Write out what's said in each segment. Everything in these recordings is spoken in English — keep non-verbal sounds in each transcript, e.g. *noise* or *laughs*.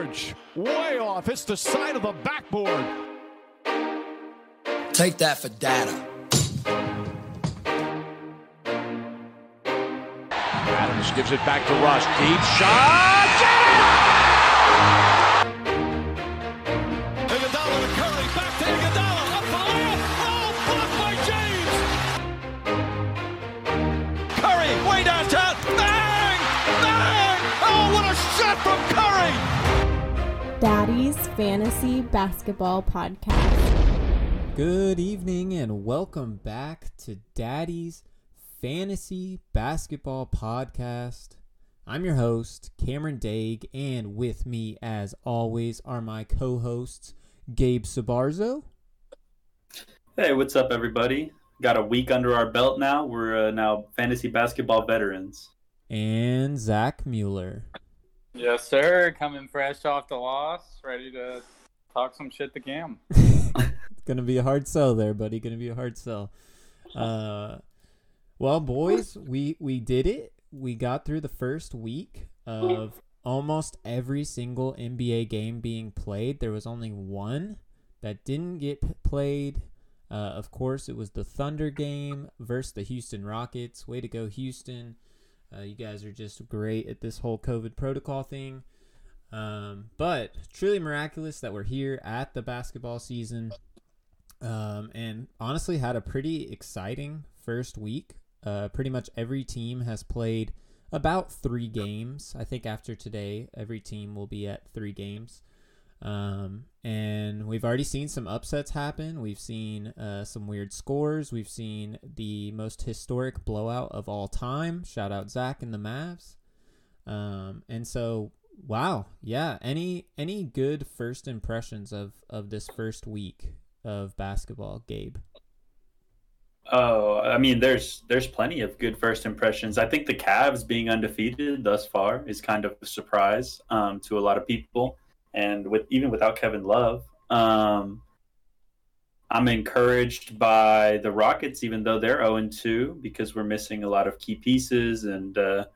George, way off. It's the side of the backboard. Take that for data. Adams gives it back to Russ. Deep shot. Fantasy Basketball Podcast. Good evening and welcome back to Daddy's Fantasy Basketball Podcast. I'm your host, Cameron Daig, and with me, as always, are my co hosts, Gabe Sabarzo Hey, what's up, everybody? Got a week under our belt now. We're uh, now fantasy basketball veterans. and Zach Mueller. Yes, sir. Coming fresh off the loss, ready to talk some shit to Cam. It's *laughs* *laughs* gonna be a hard sell there, buddy. Gonna be a hard sell. Uh, well, boys, we we did it. We got through the first week of almost every single NBA game being played. There was only one that didn't get p- played. Uh, of course, it was the Thunder game versus the Houston Rockets. Way to go, Houston! Uh, you guys are just great at this whole COVID protocol thing. Um, but truly miraculous that we're here at the basketball season. Um, and honestly, had a pretty exciting first week. Uh, pretty much every team has played about three games. I think after today, every team will be at three games. Um, and we've already seen some upsets happen. We've seen uh, some weird scores. We've seen the most historic blowout of all time. Shout out Zach and the Mavs. Um, and so, wow, yeah. Any any good first impressions of of this first week of basketball, Gabe? Oh, I mean, there's there's plenty of good first impressions. I think the Cavs being undefeated thus far is kind of a surprise um, to a lot of people, and with even without Kevin Love, um, I'm encouraged by the Rockets, even though they're 0 2, because we're missing a lot of key pieces, and uh,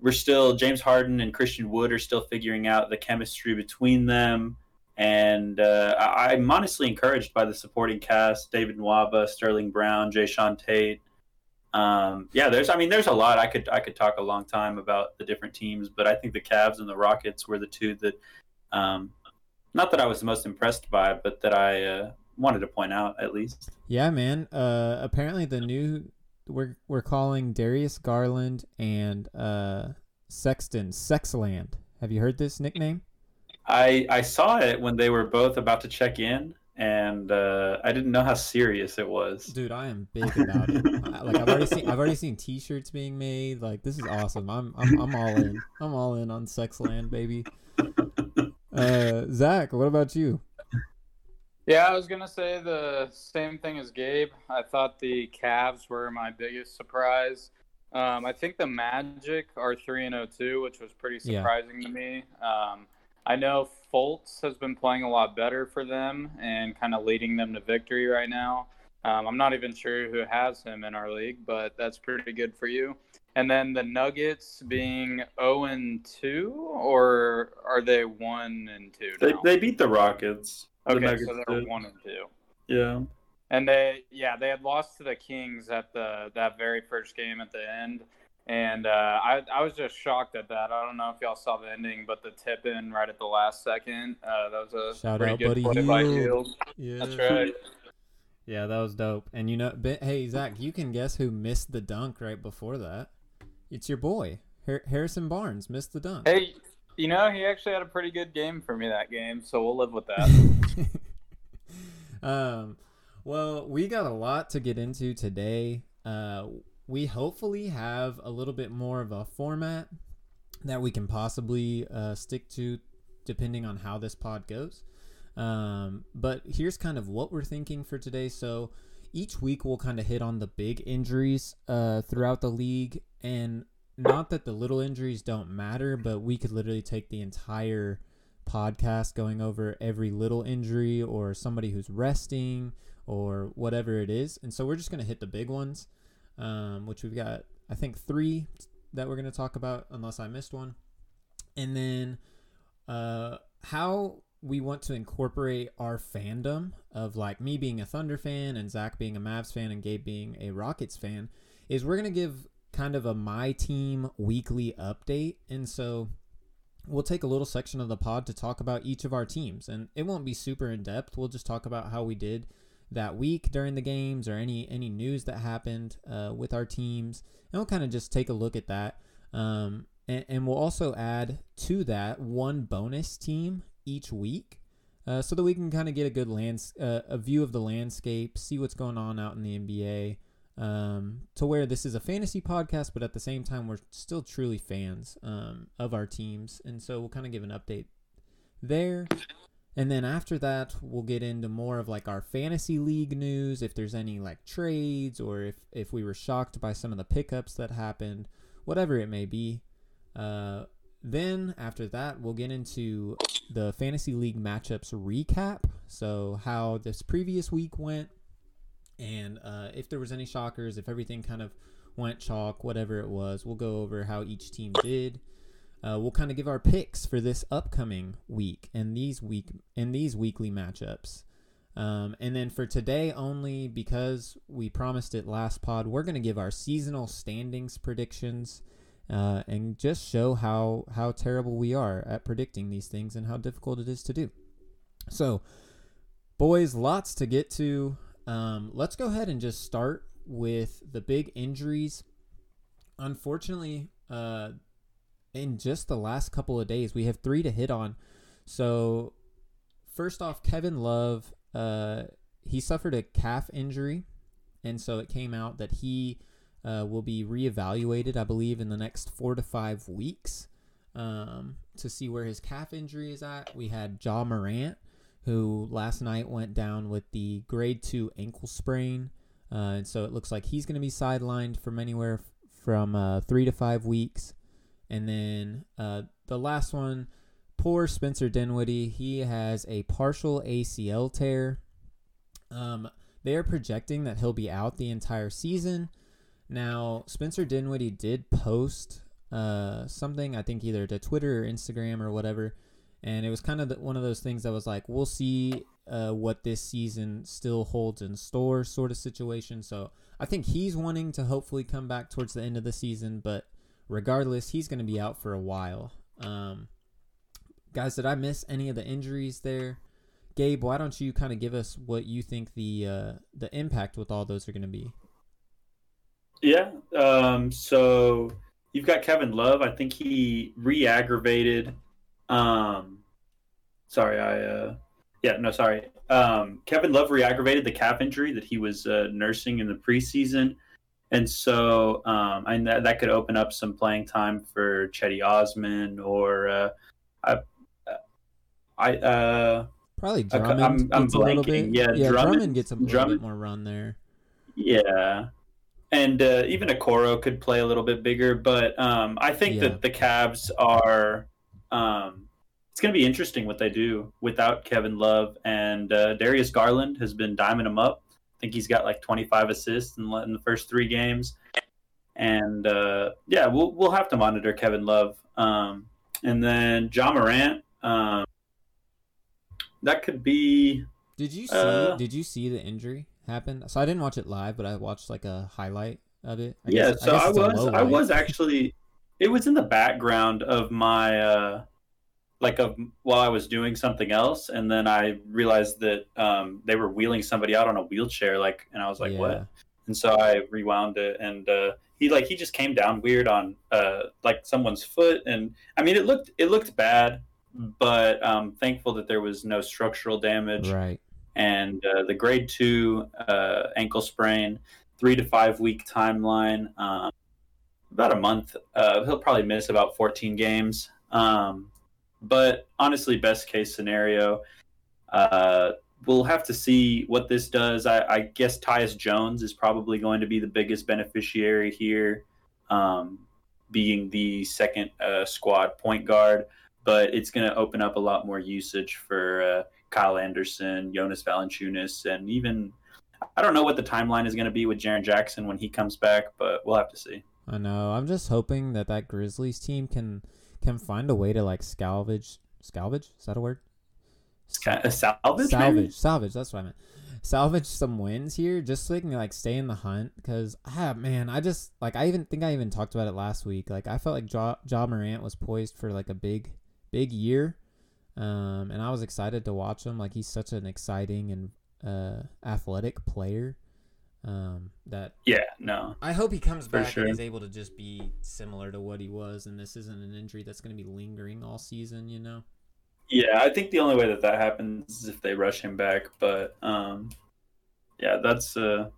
we're still James Harden and Christian Wood are still figuring out the chemistry between them. And uh, I- I'm honestly encouraged by the supporting cast: David Nwaba, Sterling Brown, Jae'Sean Tate. Um, yeah, there's. I mean, there's a lot. I could I could talk a long time about the different teams, but I think the Cavs and the Rockets were the two that, um, not that I was the most impressed by, but that I uh, wanted to point out at least. Yeah, man. Uh, apparently the new we're we're calling Darius Garland and uh Sexton Sexland. Have you heard this nickname? I I saw it when they were both about to check in, and uh, I didn't know how serious it was. Dude, I am big about it. *laughs* Like I've already seen I've already seen T-shirts being made. Like this is awesome. I'm I'm I'm all in. I'm all in on Sexland, baby. Uh, Zach, what about you? Yeah, I was gonna say the same thing as Gabe. I thought the Cavs were my biggest surprise. Um, I think the Magic are three and zero two, which was pretty Yeah. surprising to me. Um, I know Fultz has been playing a lot better for them and kind of leading them to victory right now. Um, I'm not even sure who has him in our league, but that's pretty good for you. And then the Nuggets being 0 and 2, or are they 1 and 2 They, now? they beat the Rockets. The okay, Nuggets so they're did. 1 and 2. Yeah. And they, yeah, they had lost to the Kings at the that very first game at the end, and uh, I I was just shocked at that. I don't know if y'all saw the ending, but the tip in right at the last second, uh, that was a Shout pretty out, good Buddy play by Hield. Hield. Yeah. That's right. Yeah, that was dope. And you know, hey Zach, you can guess who missed the dunk right before that? It's your boy, Har- Harrison Barnes, missed the dunk. Hey, you know he actually had a pretty good game for me that game, so we'll live with that. *laughs* um, well, we got a lot to get into today. Uh, we hopefully have a little bit more of a format that we can possibly uh, stick to, depending on how this pod goes. Um, but here's kind of what we're thinking for today. So each week we'll kind of hit on the big injuries uh, throughout the league, and not that the little injuries don't matter, but we could literally take the entire podcast going over every little injury or somebody who's resting or whatever it is. And so we're just going to hit the big ones, um, which we've got, I think, three that we're going to talk about, unless I missed one. And then uh, how we want to incorporate our fandom of like me being a Thunder fan and Zach being a Mavs fan and Gabe being a Rockets fan is we're gonna give kind of a my team weekly update, and so we'll take a little section of the pod to talk about each of our teams, and it won't be super in depth. We'll just talk about how we did that week during the games or any any news that happened uh, with our teams, and we'll kind of just take a look at that. Um, and, and we'll also add to that one bonus team each week, uh, so that we can kind of get a good lands uh, a view of the landscape, see what's going on out in the NBA. Um, to where this is a fantasy podcast, but at the same time, we're still truly fans um, of our teams. And so we'll kind of give an update there. And then after that, we'll get into more of like our fantasy league news, if there's any like trades or if, if we were shocked by some of the pickups that happened, whatever it may be. Uh, then after that, we'll get into the fantasy league matchups recap. So, how this previous week went, and uh, if there was any shockers, if everything kind of went chalk, whatever it was, we'll go over how each team did. Uh, we'll kind of give our picks for this upcoming week and these week and these weekly matchups. Um, and then for today only, because we promised it last pod, we're going to give our seasonal standings predictions uh, and just show how how terrible we are at predicting these things and how difficult it is to do. So, boys, lots to get to. Um, let's go ahead and just start with the big injuries. Unfortunately, uh, in just the last couple of days, we have three to hit on. So, first off, Kevin Love, uh, he suffered a calf injury, and so it came out that he uh, will be reevaluated, I believe, in the next four to five weeks um, to see where his calf injury is at. We had Ja Morant who last night went down with the grade two ankle sprain. Uh, and so it looks like he's going to be sidelined from anywhere f- from uh, three to five weeks. And then uh, the last one, poor Spencer Dinwiddie. He has a partial ACL tear. Um, they are projecting that he'll be out the entire season. Now, Spencer Dinwiddie did post uh, something, I think either to Twitter or Instagram or whatever, and it was kind of the, one of those things that was like, we'll see uh, what this season still holds in store, sort of situation. So I think he's wanting to hopefully come back towards the end of the season, but regardless, he's going to be out for a while. Um, guys, did I miss any of the injuries there? Gabe, why don't you kind of give us what you think the uh, the impact with all those are going to be? Yeah. Um, so you've got Kevin Love. I think he re-aggravated um, sorry, I uh, yeah, no, sorry. Um, Kevin Love re-aggravated the calf injury that he was uh, nursing in the preseason, and so um, and that, that could open up some playing time for Cedi Osman or uh, I, I uh, probably Drummond. I'm, I'm blanking. A little bit. Yeah, yeah Drummond, Drummond gets a little Drummond, bit more run there. Yeah, and uh, even Okoro could play a little bit bigger, but um, I think yeah. that the Cavs are um, it's going to be interesting what they do without Kevin Love and uh, Darius Garland has been diming him up. I think he's got like 25 assists in, in the first three games, and uh, yeah, we'll we'll have to monitor Kevin Love. Um, and then Ja Morant, um, that could be. Did you see? Uh, did you see the injury happen? So I didn't watch it live, but I watched like a highlight of it. I yeah, guess, so I, I was I was actually it was in the background of my uh like of while I was doing something else, and then I realized that um, they were wheeling somebody out on a wheelchair, like, and I was like, yeah. "What?" And so I rewound it, and uh, he like he just came down weird on uh, like someone's foot, and I mean it looked it looked bad, but um, thankful that there was no structural damage. Right. And uh, the grade two uh, ankle sprain, three to five week timeline. Um, about a month. Uh, he'll probably miss about 14 games. Um, but honestly, best case scenario, uh, we'll have to see what this does. I, I, guess Tyus Jones is probably going to be the biggest beneficiary here, um, being the second uh, squad point guard. But it's going to open up a lot more usage for uh, Kyle Anderson, Jonas Valanciunas, and even I don't know what the timeline is going to be with Jaren Jackson when he comes back, but we'll have to see. I know. I'm just hoping that that Grizzlies team can can find a way to like salvage salvage. Is that a word? Salvage. salvage, maybe? salvage. That's what I meant. Salvage some wins here, just so they can like stay in the hunt. Because ah, man, I just like I even think I even talked about it last week. Like I felt like Ja, ja Morant was poised for like a big, big year, um, and I was excited to watch him. Like he's such an exciting and uh, athletic player. Um, that Yeah. No. I hope he comes back sure. and he's able to just be similar to what he was, and this isn't an injury that's going to be lingering all season. You know. Yeah, I think the only way that that happens is if they rush him back. But um, yeah, that's uh,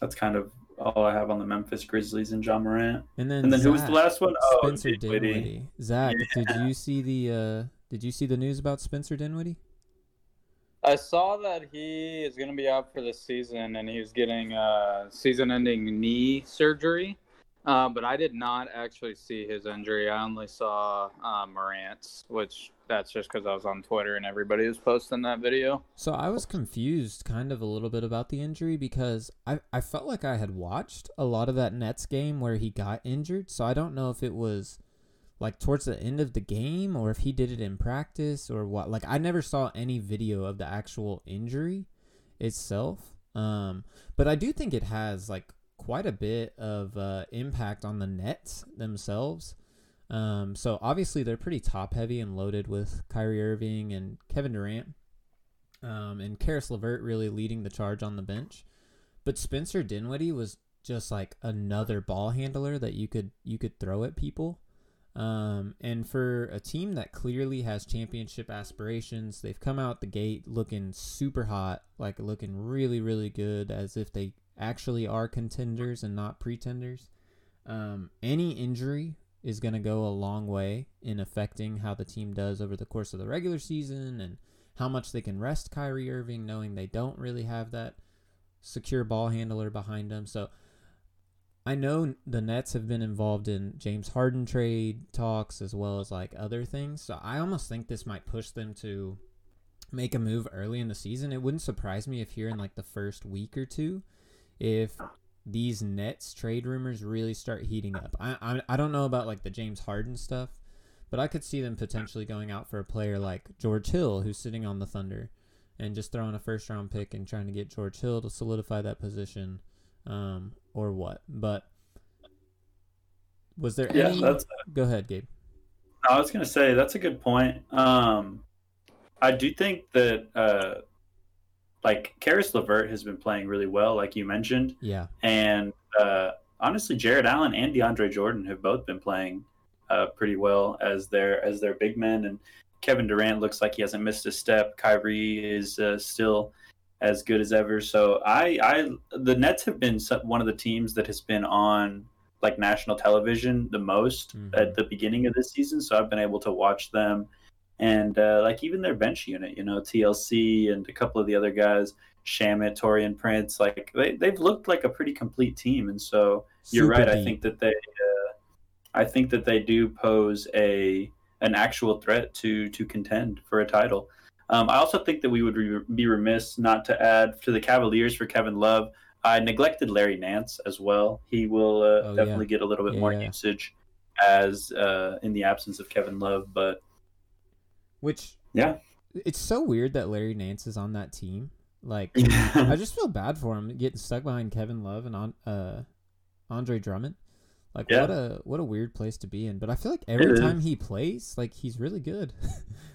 that's kind of all I have on the Memphis Grizzlies and Ja Morant. And then, And then who was the last one? Spencer Oh, Spencer Dinwiddie. Dinwiddie. Zach, did you see the uh did you see the news about Spencer Dinwiddie? I saw that he is going to be out for the season and he's getting a season ending knee surgery. Uh, but I did not actually see his injury. I only saw uh, Morant's, which that's just because I was on Twitter and everybody was posting that video. So I was confused kind of a little bit about the injury because I, I felt like I had watched a lot of that Nets game where he got injured. So I don't know if it was like towards the end of the game or if he did it in practice or what. Like I never saw any video of the actual injury itself. Um, but I do think it has like quite a bit of uh, impact on the Nets themselves. Um, so obviously they're pretty top heavy and loaded with Kyrie Irving and Kevin Durant. Um, and Caris LeVert really leading the charge on the bench. But Spencer Dinwiddie was just like another ball handler that you could you could throw at people. Um, and for a team that clearly has championship aspirations, they've come out the gate looking super hot, like looking really, really good, as if they actually are contenders and not pretenders. Um, any injury is going to go a long way in affecting how the team does over the course of the regular season and how much they can rest Kyrie Irving, knowing they don't really have that secure ball handler behind them. So I know the Nets have been involved in James Harden trade talks as well as like other things. So I almost think this might push them to make a move early in the season. It wouldn't surprise me if here in like the first week or two, if these Nets trade rumors really start heating up. I I, I don't know about like the James Harden stuff, but I could see them potentially going out for a player like George Hill, who's sitting on the Thunder, and just throwing a first round pick and trying to get George Hill to solidify that position, um, or what. But was there Yeah, any? that's. Go ahead, Gabe. I was gonna say that's a good point. Um, I do think that uh, like Caris LeVert has been playing really well, like you mentioned, Yeah, and uh, honestly, Jarrett Allen and DeAndre Jordan have both been playing uh, pretty well as their as their big men, and Kevin Durant looks like he hasn't missed a step. Kyrie is uh, still as good as ever. So I, I, the Nets have been one of the teams that has been on like national television the most Mhm. at the beginning of this season. So I've been able to watch them, and uh, like even their bench unit, you know, TLC and a couple of the other guys, Shamet, Taurean Prince, like they they've looked like a pretty complete team. And so you're Super right. I think that they, uh, I think that they do pose a an actual threat to to contend for a title. Um, I also think that we would re- be remiss not to add to the Cavaliers for Kevin Love. I neglected Larry Nance as well. He will uh, Oh, yeah. definitely get a little bit Yeah, more yeah. usage as uh, in the absence of Kevin Love. But which yeah, it's so weird that Larry Nance is on that team. Like, *laughs* I just feel bad for him getting stuck behind Kevin Love and on uh, Andre Drummond. Like Yeah. what a what a weird place to be in. But I feel like every It time is. he plays, like he's really good.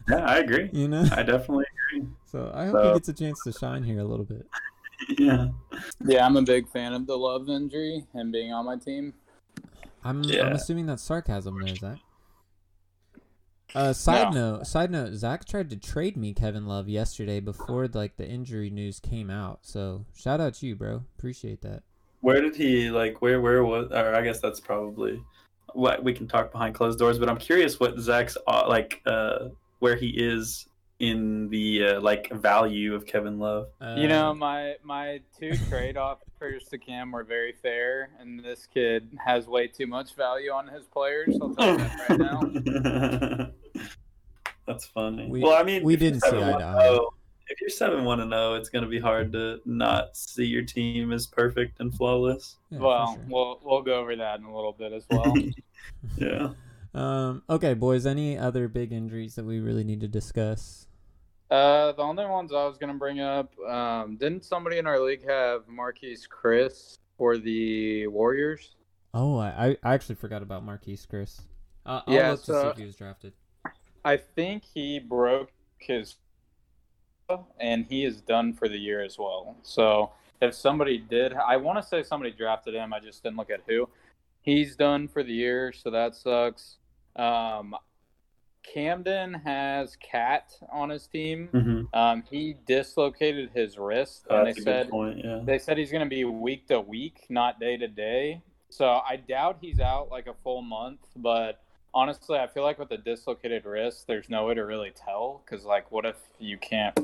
yeah, I agree. *laughs* you know. I definitely agree. So I hope he gets a chance to shine here a little bit. *laughs* Yeah, Yeah, I'm a big fan of the Love injury and being on my team. I'm I'm assuming that's sarcasm there, Zach. Uh, side No. note, side note, Zach tried to trade me Kevin Love yesterday before like the injury news came out. So shout out to you, bro. Appreciate that. Where did he like? Where where was? Or I guess that's probably what we can talk behind closed doors. But I'm curious what Zach's uh, like, uh, where he is in the uh, like value of Kevin Love. Uh, You know, my my two trade offers *laughs* to Cam were very fair, and this kid has way too much value on his players. I'll tell you that right now. *laughs* That's funny. We- well, I mean, we didn't see eye 7-1 to eye. And 0 If you're seven one and zero, it's gonna be hard to not see your team as perfect and flawless. yeah, well, sure. we'll we'll go over that in a little bit as well. *laughs* Yeah. Um, okay, boys. Any other big injuries that we really need to discuss? Uh, the only ones I was gonna bring up, um, didn't somebody in our league have Marquese Chriss for the Warriors? Oh, I, I actually forgot about Marquese Chriss. Uh, I'll Yeah, look to see if he was drafted. I think he broke his, and he is done for the year as well. So if somebody did, I want to say somebody drafted him. I just didn't look at who. He's done for the year, so that sucks. Um, Camden has Cat on his team. Mhm. Um, he dislocated his wrist, Oh, and they a said good point. Yeah. they said he's going to be week to week, not day to day. So I doubt he's out like a full month. But honestly, I feel like with a dislocated wrist, there's no way to really tell. Because like, what if you can't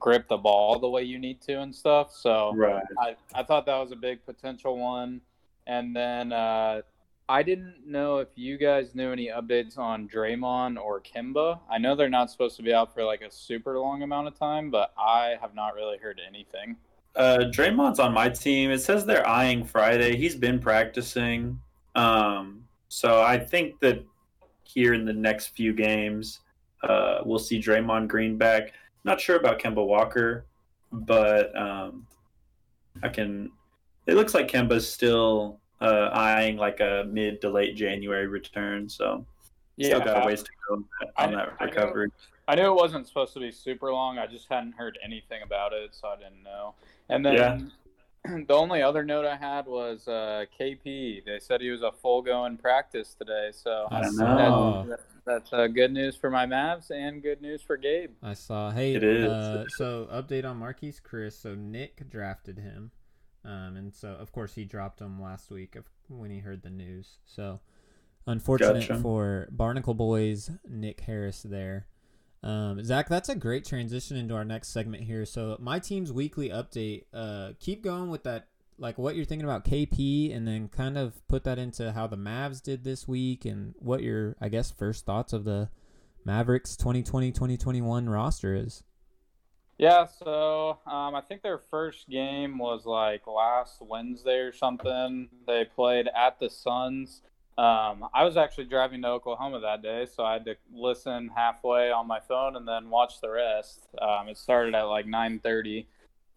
grip the ball the way you need to and stuff? So Right. I, I thought that was a big potential one. And then uh, I didn't know if you guys knew any updates on Draymond or Kemba. I know they're not supposed to be out for like a super long amount of time, but I have not really heard anything. Uh, Draymond's on my team. It says they're eyeing Friday. He's been practicing. Um, so I think that here in the next few games, uh, we'll see Draymond Green back. Not sure about Kemba Walker, but um, I can. It looks like Kemba's still uh, eyeing like a mid to late January return. So still got a ways to go on that, on I- that I know- recovery. I knew it wasn't supposed to be super long. I just hadn't heard anything about it, so I didn't know. And then *clears throat* the only other note I had was uh, KP. They said he was a full go in practice today, so I I saw. that, that's uh, good news for my Mavs and good news for Gabe. I saw. Hey, It is. Uh, so update on Marquese Chriss. So Nick drafted him, um, and so of course he dropped him last week of, when he heard the news. So unfortunate Gotcha. for Barnacle Boys, Nick Harris there. Um, Zach, that's a great transition into our next segment here. So my team's weekly update. Uh, keep going with that, like what you're thinking about KP, and then kind of put that into how the Mavs did this week, and what your, I guess, first thoughts of the Mavericks 2020-2021 roster is. Yeah, so um, I think their first game was like last Wednesday or something. They played at the Suns. Um, I was actually driving to Oklahoma that day, so I had to listen halfway on my phone and then watch the rest. Um, it started at like 9:30,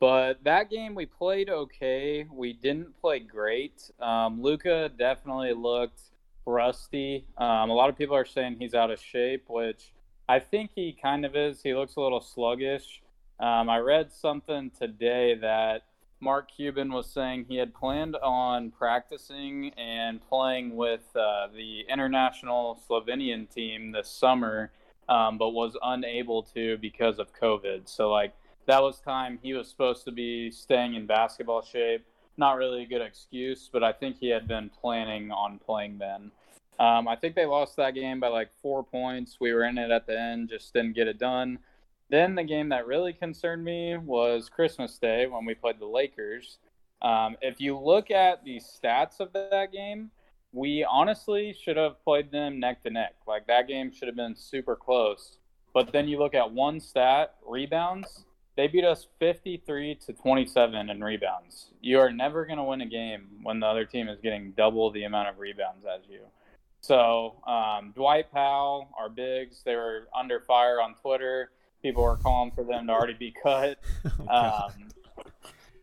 but that game we played okay. We didn't play great. Um, Luka definitely looked rusty. Um, a lot of people are saying he's out of shape, which I think he kind of is. He looks a little sluggish. Um, I read something today that Mark Cuban was saying he had planned on practicing and playing with uh, the international Slovenian team this summer, um, but was unable to because of COVID. So, like, that was time he was supposed to be staying in basketball shape. Not really a good excuse, but I think he had been planning on playing then. Um, I think they lost that game by like four points. We were in it at the end, just didn't get it done. Then the game that really concerned me was Christmas Day when we played the Lakers. Um, if you look at the stats of that game, we honestly should have played them neck to neck. Like that game should have been super close. But then you look at one stat, rebounds. They beat us 53 to 27 in rebounds. You are never going to win a game when the other team is getting double the amount of rebounds as you. So um, Dwight Powell, our bigs, they were under fire on Twitter. People were calling for them to already be cut. *laughs* Oh, Um,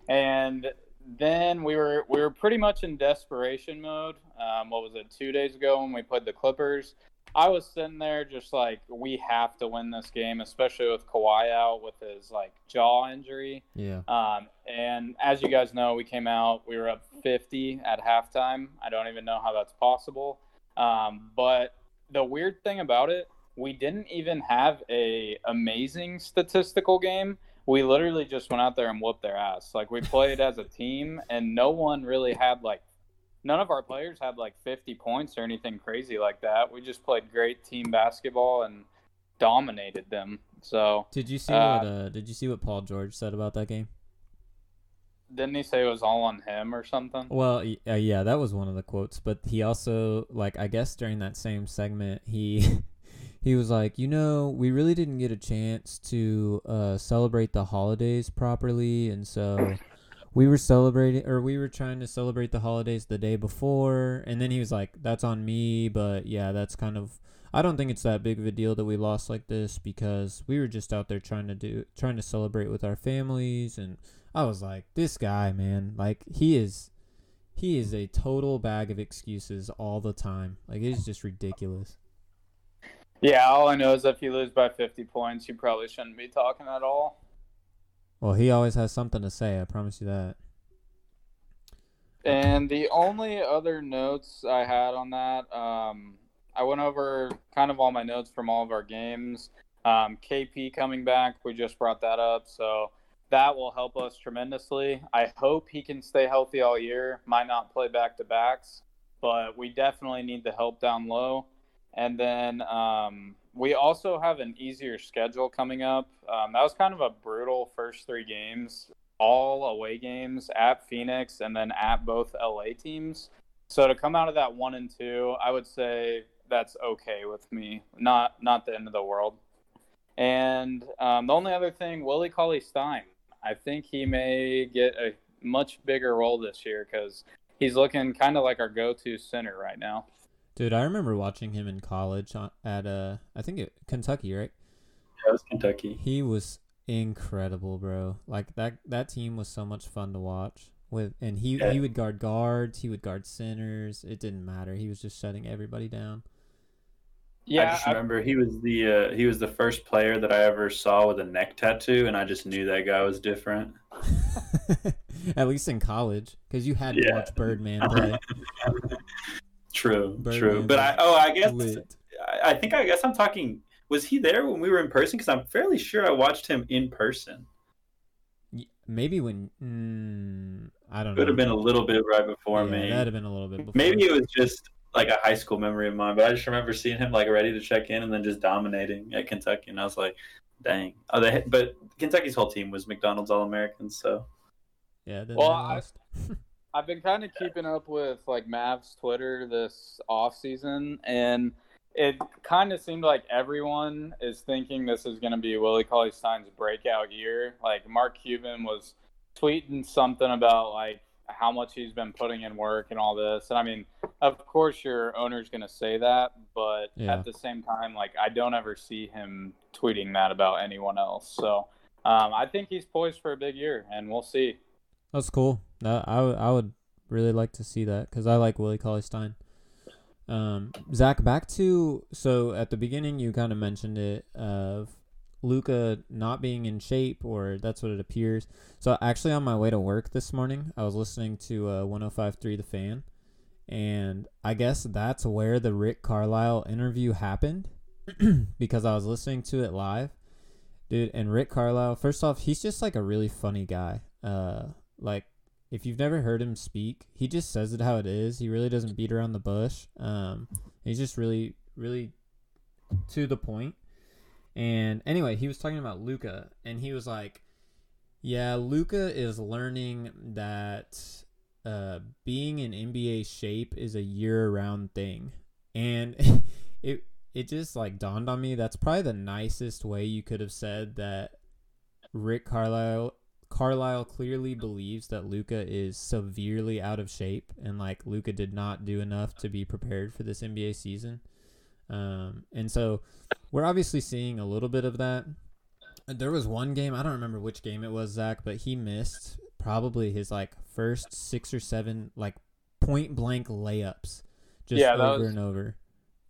and then we were we were pretty much in desperation mode. Um, what was it? Two days ago when we played the Clippers, I was sitting there just like we have to win this game, especially with Kawhi out with his like jaw injury. yeah. Um, and as you guys know, we came out, we were up 50 at halftime. I don't even know how that's possible. Um, but the weird thing about it, we didn't even have a amazing statistical game. We literally just went out there and whooped their ass. Like we played as a team, and no one really had like, none of our players had like 50 points or anything crazy like that. We just played great team basketball and dominated them. So Did you see uh, what uh did you see what Paul George said about that game? didn't he say it was all on him or something? Well, uh, yeah, that was one of the quotes, but he also like I guess during that same segment he *laughs* he was like, "You know, we really didn't get a chance to uh celebrate the holidays properly, and so we were celebrating or we were trying to celebrate the holidays the day before and then he was like that's on me but yeah that's kind of i don't think it's that big of a deal that we lost like this because we were just out there trying to do trying to celebrate with our families and i was like this guy man like he is he is a total bag of excuses all the time like it's just ridiculous Yeah, all I know is if you lose by 50 points, you probably shouldn't be talking at all. Well he always has something to say i promise you that And the only other notes I had on that, um, I went over kind of all my notes from all of our games. Um, KP coming back, we just brought that up, so that will help us tremendously. I hope he can stay healthy all year. Might not play back to backs, but we definitely need the help down low. And then um, we also have an easier schedule coming up. Um, that was kind of a brutal first three games all away games at Phoenix and then at both LA teams. So to come out of that one and two, I would say that's okay with me. Not not the end of the world. And um, the only other thing, Willie Cauley Stein. I think he may get a much bigger role this year because he's looking kind of like our go-to center right now. Dude i remember watching him in college at uh i think it, kentucky right That was Kentucky. He was incredible, bro. Like that that team was so much fun to watch. With and he Yeah. he would guard guards, he would guard centers. It didn't matter. He was just shutting everybody down. Yeah, I Yeah, just I- remember he was the uh, he was the first player that I ever saw with a neck tattoo, and I just knew that guy was different. *laughs* At least in college, because you had to watch Birdman play. *laughs* True, Birdman true. But I oh I guess Lit. I, I think I guess I'm talking. Was he there when we were in person? Because I'm fairly sure I watched him in person. Maybe when mm, I don't know. Could know. have been a little bit right before yeah, me. That'd have been a little bit before. Maybe it was just like a high school memory of mine, but I just remember seeing him like ready to check in and then just dominating at Kentucky, and I was like, "Dang!" Oh, they, but Kentucky's whole team was McDonald's All Americans, so Yeah. Well, they I- lost. *laughs* I've been kind of keeping up with like Mavs Twitter this off season, and it kind of seemed like everyone is thinking this is going to be Willie Cauley Stein's breakout year. Like Mark Cuban was tweeting something about like how much he's been putting in work and all this, and I mean, of course your owner's going to say that, but Yeah. at the same time, like I don't ever see him tweeting that about anyone else. So um, I think he's poised for a big year, and we'll see. That's cool. That I would I would really like to see that because I like Willie Cauley Stein. Um, Zach, back to so at the beginning you kind of mentioned it of Luka not being in shape, or that's what it appears. So actually, on my way to work this morning, I was listening to uh, 105.3 The Fan, and I guess that's where the Rick Carlisle interview happened *clears throat* because I was listening to it live, dude. And Rick Carlisle, first off, he's just like a really funny guy. Uh, like if you've never heard him speak, he just says it how it is. He really doesn't beat around the bush. Um, he's just really, really to the point. And anyway, he was talking about Luka, and he was like, "Yeah, Luka is learning that uh, being in NBA shape is a year-round thing." And *laughs* it it just like dawned on me that's probably the nicest way you could have said that Rick Carlisle Carlisle clearly believes that Luka is severely out of shape and like Luka did not do enough to be prepared for this NBA season. Um, and so we're obviously seeing a little bit of that. There was one game, I don't remember which game it was, Zach, but he missed probably his like first six or seven like point blank layups just Yeah, over was- and over.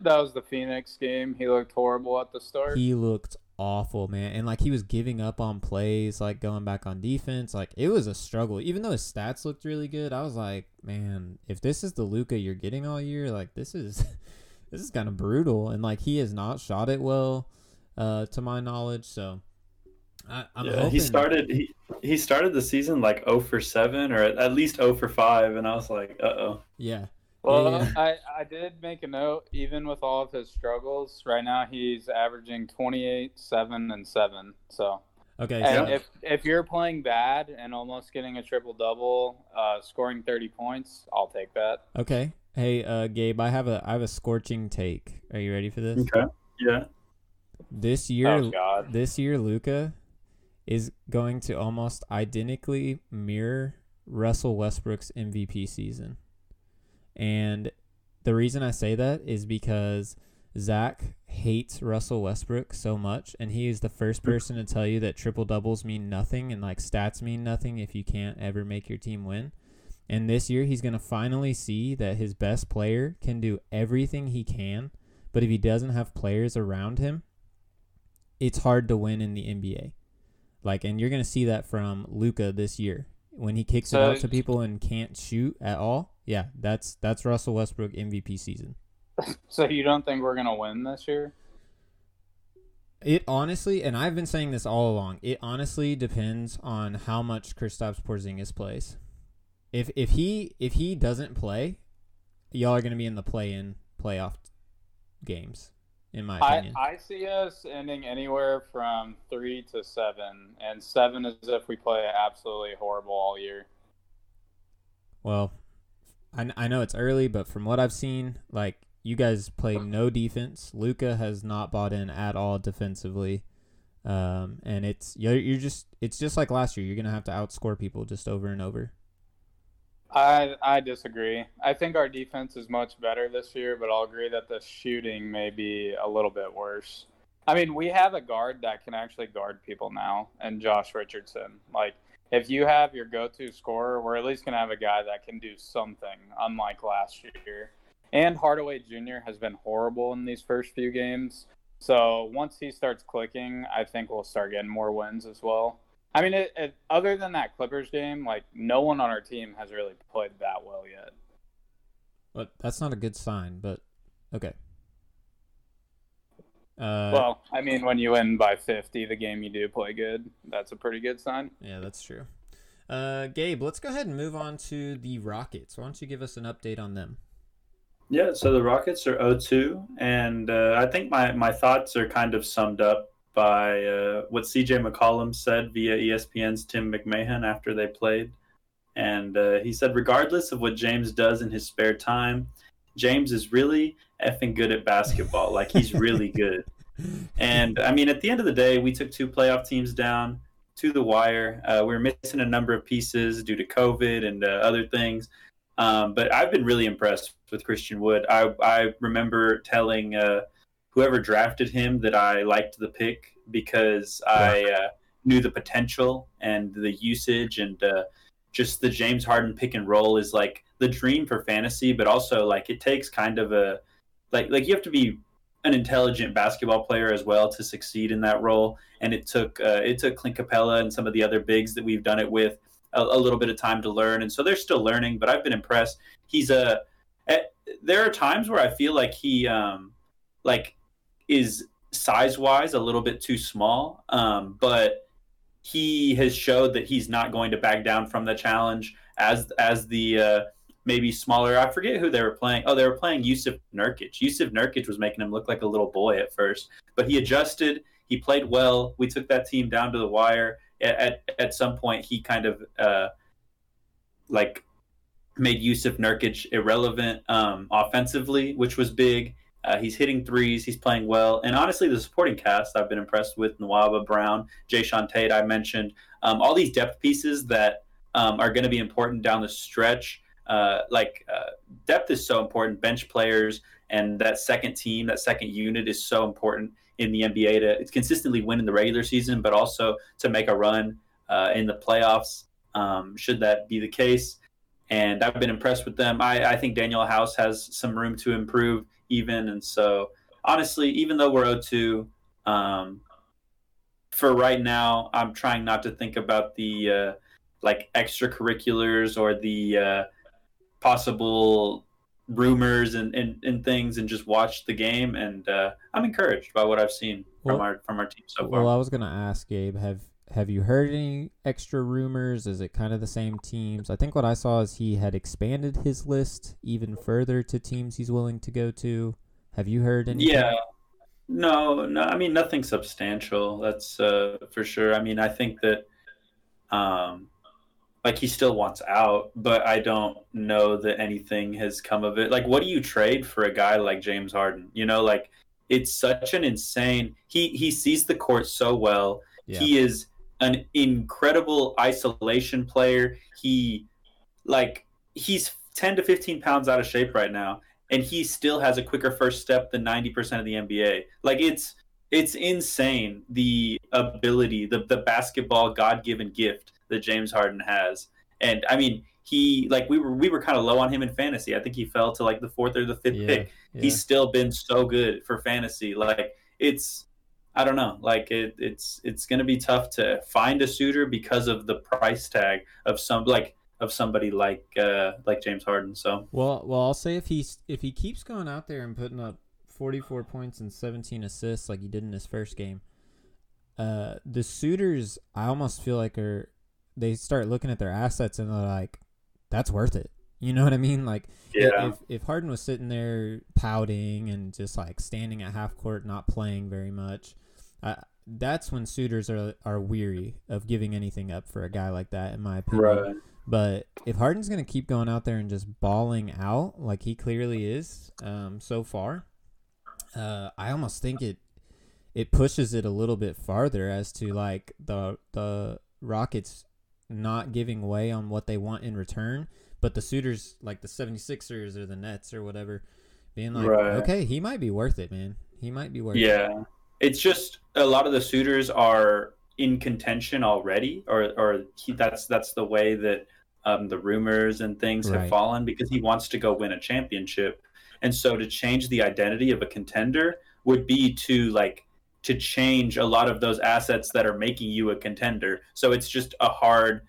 That was the Phoenix game. He looked horrible at the start. He looked awful, man. And like he was giving up on plays, like going back on defense. Like it was a struggle. Even though his stats looked really good, I was like, man, if this is the Luka you're getting all year, like this is *laughs* this is kind of brutal. And like he has not shot it well, uh, to my knowledge. So I, I'm yeah, hoping he started he he started the season like 0 for 7 or at, at least 0 for 5 and I was like, "Uh-oh." Yeah. Well, Yeah. I, I did make a note, even with all of his struggles, right now he's averaging 28, 7, and 7. So, Okay. and So, if, if you're playing bad and almost getting a triple double, uh, scoring 30 points, I'll take that. okay. Hey, uh, Gabe, I have a I have a scorching take. Are you ready for this? Okay. Yeah. This year, Oh, God. this year, Luka is going to almost identically mirror Russell Westbrook's MVP season. And the reason I say that is because Zach hates Russell Westbrook so much, and he is the first person to tell you that triple doubles mean nothing and like stats mean nothing if you can't ever make your team win. And this year, he's going to finally see that his best player can do everything he can, but if he doesn't have players around him, it's hard to win in the NBA. Like, and you're going to see that from Luka this year when he kicks it out to people and can't shoot at all. Yeah, that's that's Russell Westbrook MVP season. *laughs* So you don't think we're gonna win this year? It honestly, and I've been saying this all along. It honestly depends on how much Kristaps Porzingis plays. If if he if he doesn't play, y'all are going to be in the play-in playoff games, in my I, opinion. I see us ending anywhere from three to seven, and seven is if we play absolutely horrible all year. well, I, I know it's early, but from what I've seen, like you guys play no defense. Luka has not bought in at all defensively, um, and it's you're, you're just it's just like last year. You're going to have to outscore people just over and over. I I disagree. I think our defense is much better this year, but I'll agree that the shooting may be a little bit worse. I mean, we have a guard that can actually guard people now, and Josh Richardson. Like, if you have your go-to scorer, we're at least gonna have a guy that can do something, unlike last year. And Hardaway Jr. has been horrible in these first few games. So once he starts clicking, I think we'll start getting more wins as well. I mean, it, it, other than that Clippers game, like no one on our team has really played that well yet. But that's not a good sign. But okay. Uh, well, I mean, when you win by 50, the game you do play good, that's a pretty good sign. yeah, that's true. Uh, Gabe, let's go ahead and move on to the Rockets. Why don't you give us an update on them? Yeah, so the Rockets are 0-2, and uh, I think my, my thoughts are kind of summed up by uh, what CJ McCollum said via ESPN's Tim McMahon after they played. And uh, he said, regardless of what James does in his spare time, James is really effing good at basketball. Like, he's really *laughs* good. And I mean, at the end of the day, we took two playoff teams down to the wire. Uh, we were missing a number of pieces due to COVID and uh, other things. Um, but I've been really impressed with Christian Wood. I, I remember telling uh, whoever drafted him that I liked the pick because I uh, knew the potential and the usage and uh, just the James Harden pick and roll is like the dream for fantasy, but also like it takes kind of a like like you have to be an intelligent basketball player as well to succeed in that role. And it took uh, it took Clint Capela and some of the other bigs that we've done it with a, a little bit of time to learn, and so they're still learning. But I've been impressed. He's a at, there are times where I feel like he um like is size wise a little bit too small, um, but he has showed that he's not going to back down from the challenge as as the uh, maybe smaller. I forget who they were playing. Oh, they were playing Jusuf Nurkic. Jusuf Nurkic was making him look like a little boy at first, but he adjusted. He played well. We took that team down to the wire. At at, some point, he kind of uh, like made Jusuf Nurkic irrelevant um, offensively, which was big. Uh, he's hitting threes. He's playing well. And honestly, the supporting cast I've been impressed with Nwaba Brown, Jae'Sean Tate, I mentioned. Um, all these depth pieces that um, are going to be important down the stretch. Uh, like uh, depth is so important. Bench players and that second team, that second unit is so important in the NBA to consistently win in the regular season, but also to make a run uh, in the playoffs. Um, should that be the case? And I've been impressed with them. I, I think Danuel House has some room to improve even. And so, honestly, even though we're 0-2, um, for right now, I'm trying not to think about the uh, like extracurriculars or the uh, possible rumors and, and, and things, and just watch the game. And uh, I'm encouraged by what I've seen from our from our team so far. Well, I was gonna ask Gabe, have have you heard any extra rumors? Is it kind of the same teams? I think what I saw is he had expanded his list even further to teams he's willing to go to. Have you heard any? Yeah. No, no. I mean, nothing substantial. That's uh, for sure. I mean, I think that, um, like he still wants out, but I don't know that anything has come of it. Like, what do you trade for a guy like James Harden? You know, like it's such an insane. He he sees the court so well. Yeah. He is an incredible isolation player. He like he's 10 to 15 pounds out of shape right now, and he still has a quicker first step than 90% of the NBA. Like it's it's insane the ability, the the basketball God given gift that James Harden has. And I mean, he like we were we were kind of low on him in fantasy. I think he fell to like the fourth or the fifth Yeah, pick. yeah. He's still been so good for fantasy. Like it's I don't know. Like it, it's it's gonna be tough to find a suitor because of the price tag of some like of somebody like uh like James Harden. So Well, well, I'll say if he's if he keeps going out there and putting up 44 points and 17 assists like he did in his first game, uh, the suitors I almost feel like are they start looking at their assets and they're like, that's worth it. You know what I mean? Like, yeah, if if Harden was sitting there pouting and just like standing at half court, not playing very much, uh, that's when suitors are are weary of giving anything up for a guy like that, in my opinion. right. But if Harden's gonna keep going out there and just balling out like he clearly is um, so far, uh, I almost think it it pushes it a little bit farther as to like the the Rockets not giving way on what they want in return, but the suitors like the 76ers or the Nets or whatever being like, Right. okay, he might be worth it, man. He might be worth it. Yeah, it's just a lot of the suitors are in contention already, or or he, that's that's the way that um, the rumors and things have fallen because he wants to go win a championship, and so to change the identity of a contender would be to like to change a lot of those assets that are making you a contender. So it's just a hard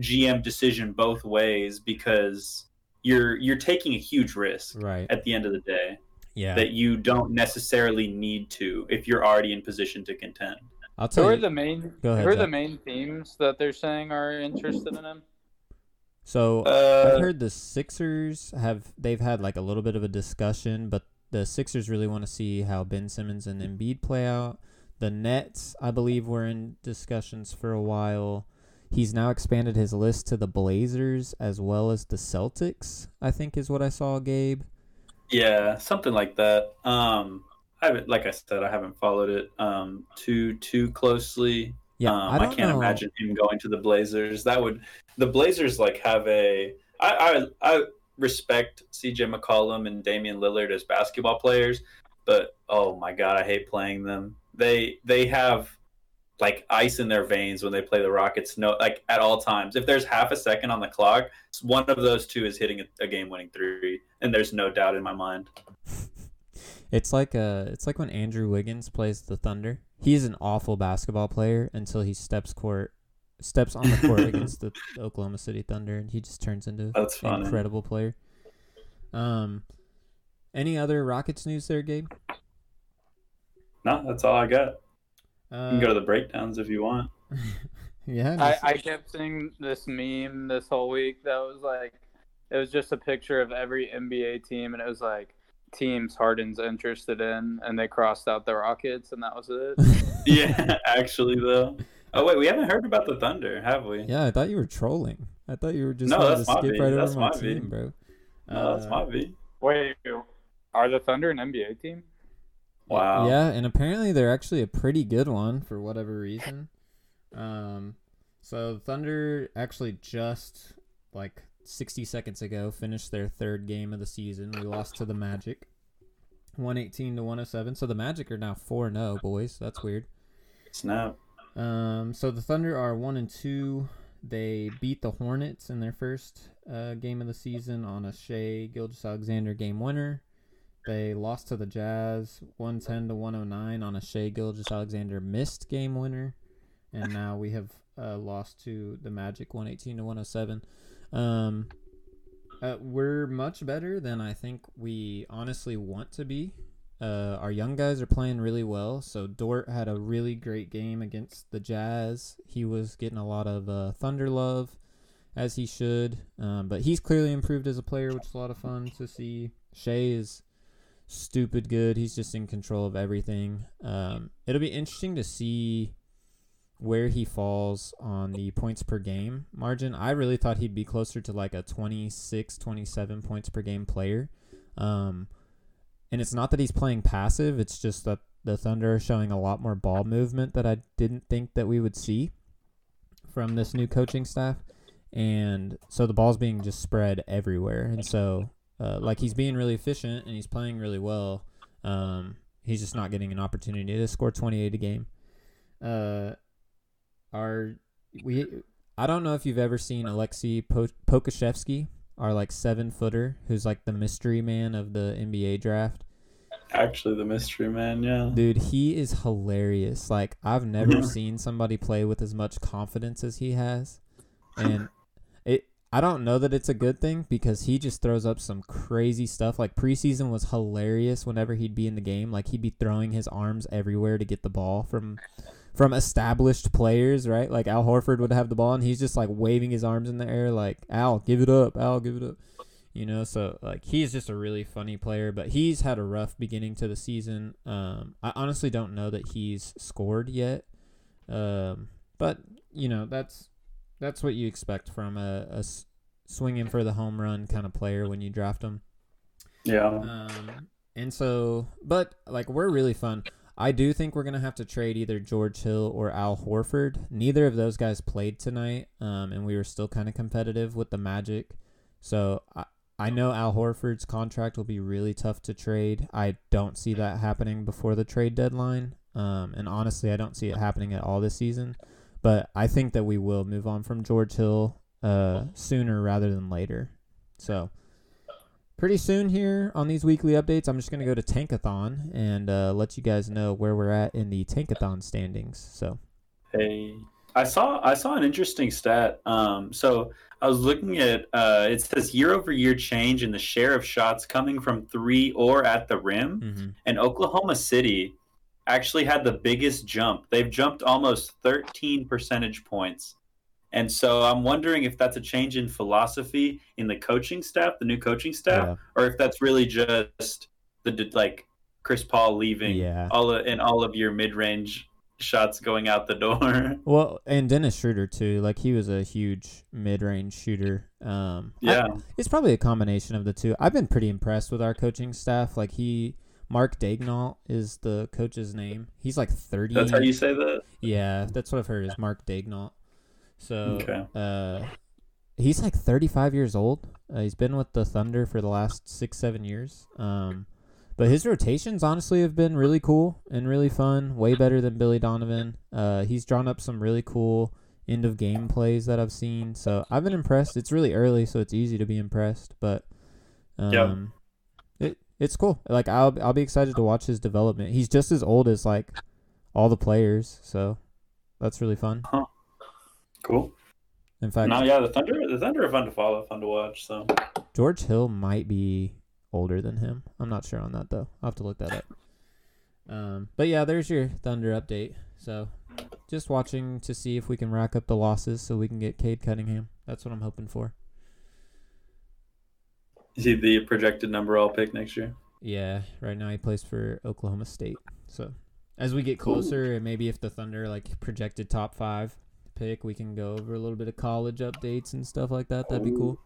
GM decision both ways because you're you're taking a huge risk Right. at the end of the day Yeah. that you don't necessarily need to if you're already in position to contend. I'll tell Who tell are you. the main? Go ahead, who are the main themes that they're saying are interested in him? So Uh, I've heard the Sixers have they've had like a little bit of a discussion, but the Sixers really want to see how Ben Simmons and Embiid play out. The Nets, I believe, were in discussions for a while. He's now expanded his list to the Blazers as well as the Celtics. I think is what I saw, Gabe. Yeah, something like that. Um, I haven't, like I said, I haven't followed it um too too closely. Yeah, um, I I, can't know. imagine him going to the Blazers. That would the Blazers like have a. I I, I respect C.J. McCollum and Damian Lillard as basketball players, but oh my god, I hate playing them. They they have like ice in their veins when they play the Rockets. No, like at all times. If there's half a second on the clock, one of those two is hitting a, a game-winning three, and there's no doubt in my mind. It's like uh it's like when Andrew Wiggins plays the Thunder. He's an awful basketball player until he steps court steps on the court against the Oklahoma City Thunder and he just turns into That's an funny. incredible player. Um any other Rockets news there, Gabe? No, that's all I got. Uh, You can go to the breakdowns if you want. *laughs* yeah, I, I kept seeing this meme this whole week that was like, it was just a picture of every NBA team, and it was like teams Harden's interested in, and they crossed out the Rockets, and that was it. *laughs* yeah, actually though. Oh wait, we haven't heard about the Thunder, have we? yeah, I thought you were trolling. I thought you were just No, going to that's my skip beat. right That's over my my beat. team, bro. No, that's Uh, my V. Wait, are the Thunder an NBA team? Wow. Yeah, and apparently they're actually a pretty good one for whatever reason. Um, so Thunder actually just like 60 seconds ago finished their third game of the season. We lost to the Magic, 118 to 107. So the Magic are now 4 0, boys. That's weird. Snap. Um, so the Thunder are one and two. They beat the Hornets in their first uh, game of the season on a Shai Gilgeous-Alexander game winner. They lost to the Jazz 110 to 109 on a Shai Gilgeous-Alexander missed game winner, and now we have uh, lost to the Magic 118 to 107. Um, uh, we're much better than I think we honestly want to be. Uh, our young guys are playing really well. So Dort had a really great game against the Jazz. He was getting a lot of uh, Thunder love, as he should. Um, but he's clearly improved as a player, which is a lot of fun to see. Shai is stupid good. He's just in control of everything. Um, it'll be interesting to see where he falls on the points per game margin. I really thought he'd be closer to like a 26, 27 points per game player. Um, and it's not that he's playing passive, it's just that the Thunder are showing a lot more ball movement that I didn't think that we would see from this new coaching staff. and so the ball's being just spread everywhere, and so uh, like he's being really efficient and he's playing really well. Um, he's just not getting an opportunity to score 28 a game. Uh, our we I don't know if you've ever seen Aleksej po- Pokusevski, our like seven footer, who's like the mystery man of the NBA draft. Actually, the mystery man, yeah. Dude, he is hilarious. Like I've never *laughs* seen somebody play with as much confidence as he has, and it. I don't know that it's a good thing because he just throws up some crazy stuff. Like preseason was hilarious. Whenever he'd be in the game, like he'd be throwing his arms everywhere to get the ball from from established players, right? Like Al Horford would have the ball and he's just like waving his arms in the air, like Al, give it up, Al, give it up. You know, so like he's just a really funny player, but he's had a rough beginning to the season. Um, I honestly don't know that he's scored yet, um, but you know that's that's what you expect from a swinging for the home run kind of player when you draft him. Yeah. Um, and so, but like we're really fun. I do think we're gonna have to trade either George Hill or Al Horford. Neither of those guys played tonight, um, and we were still kind of competitive with the Magic. So I, I know Al Horford's contract will be really tough to trade. I don't see that happening before the trade deadline, um, and honestly, I don't see it happening at all this season. But I think that we will move on from George Hill uh, sooner rather than later. So pretty soon here on these weekly updates, I'm just going to go to Tankathon and uh, let you guys know where we're at in the Tankathon standings. So, Hey, I saw I saw an interesting stat. Um, so I was looking at uh, it says year over year change in the share of shots coming from three or at the rim, mhm. and Oklahoma City actually had the biggest jump. They've jumped almost 13 percentage points. And so I'm wondering if that's a change in philosophy in the coaching staff, the new coaching staff, Yeah. or if that's really just the like Chris Paul leaving Yeah. all of, and all of your mid-range shots going out the door. *laughs* well, and Dennis Schroeder too. Like he was a huge mid-range shooter. Um, I- Yeah. it's probably a combination of the two. I've been pretty impressed with our coaching staff. Like he, Mark Daigneault is the coach's name. He's like 30. That's how you say that? Yeah, that's what I've heard is Mark Daigneault. So, Okay. uh, he's like 35 years old. Uh, he's been with the Thunder for the last six, seven years. Um, but his rotations honestly have been really cool and really fun. Way better than Billy Donovan. Uh, he's drawn up some really cool end of game plays that I've seen. So I've been impressed. It's really early, so it's easy to be impressed. But um, it it's cool. Like I'll I'll be excited to watch his development. He's just as old as like all the players, so that's really fun. Cool. In fact, No, yeah, the Thunder, the Thunder are fun to follow, fun to watch. So George Hill might be older than him. I'm not sure on that though. I'll have to look that up. Um, but yeah, there's your Thunder update. So just watching to see if we can rack up the losses so we can get Cade Cunningham. That's what I'm hoping for. is he the projected number all pick next year? Yeah, right now he plays for Oklahoma State. So as we get closer, and maybe if the Thunder like projected top five pick, we can go over a little bit of college updates and stuff like that. That'd be cool.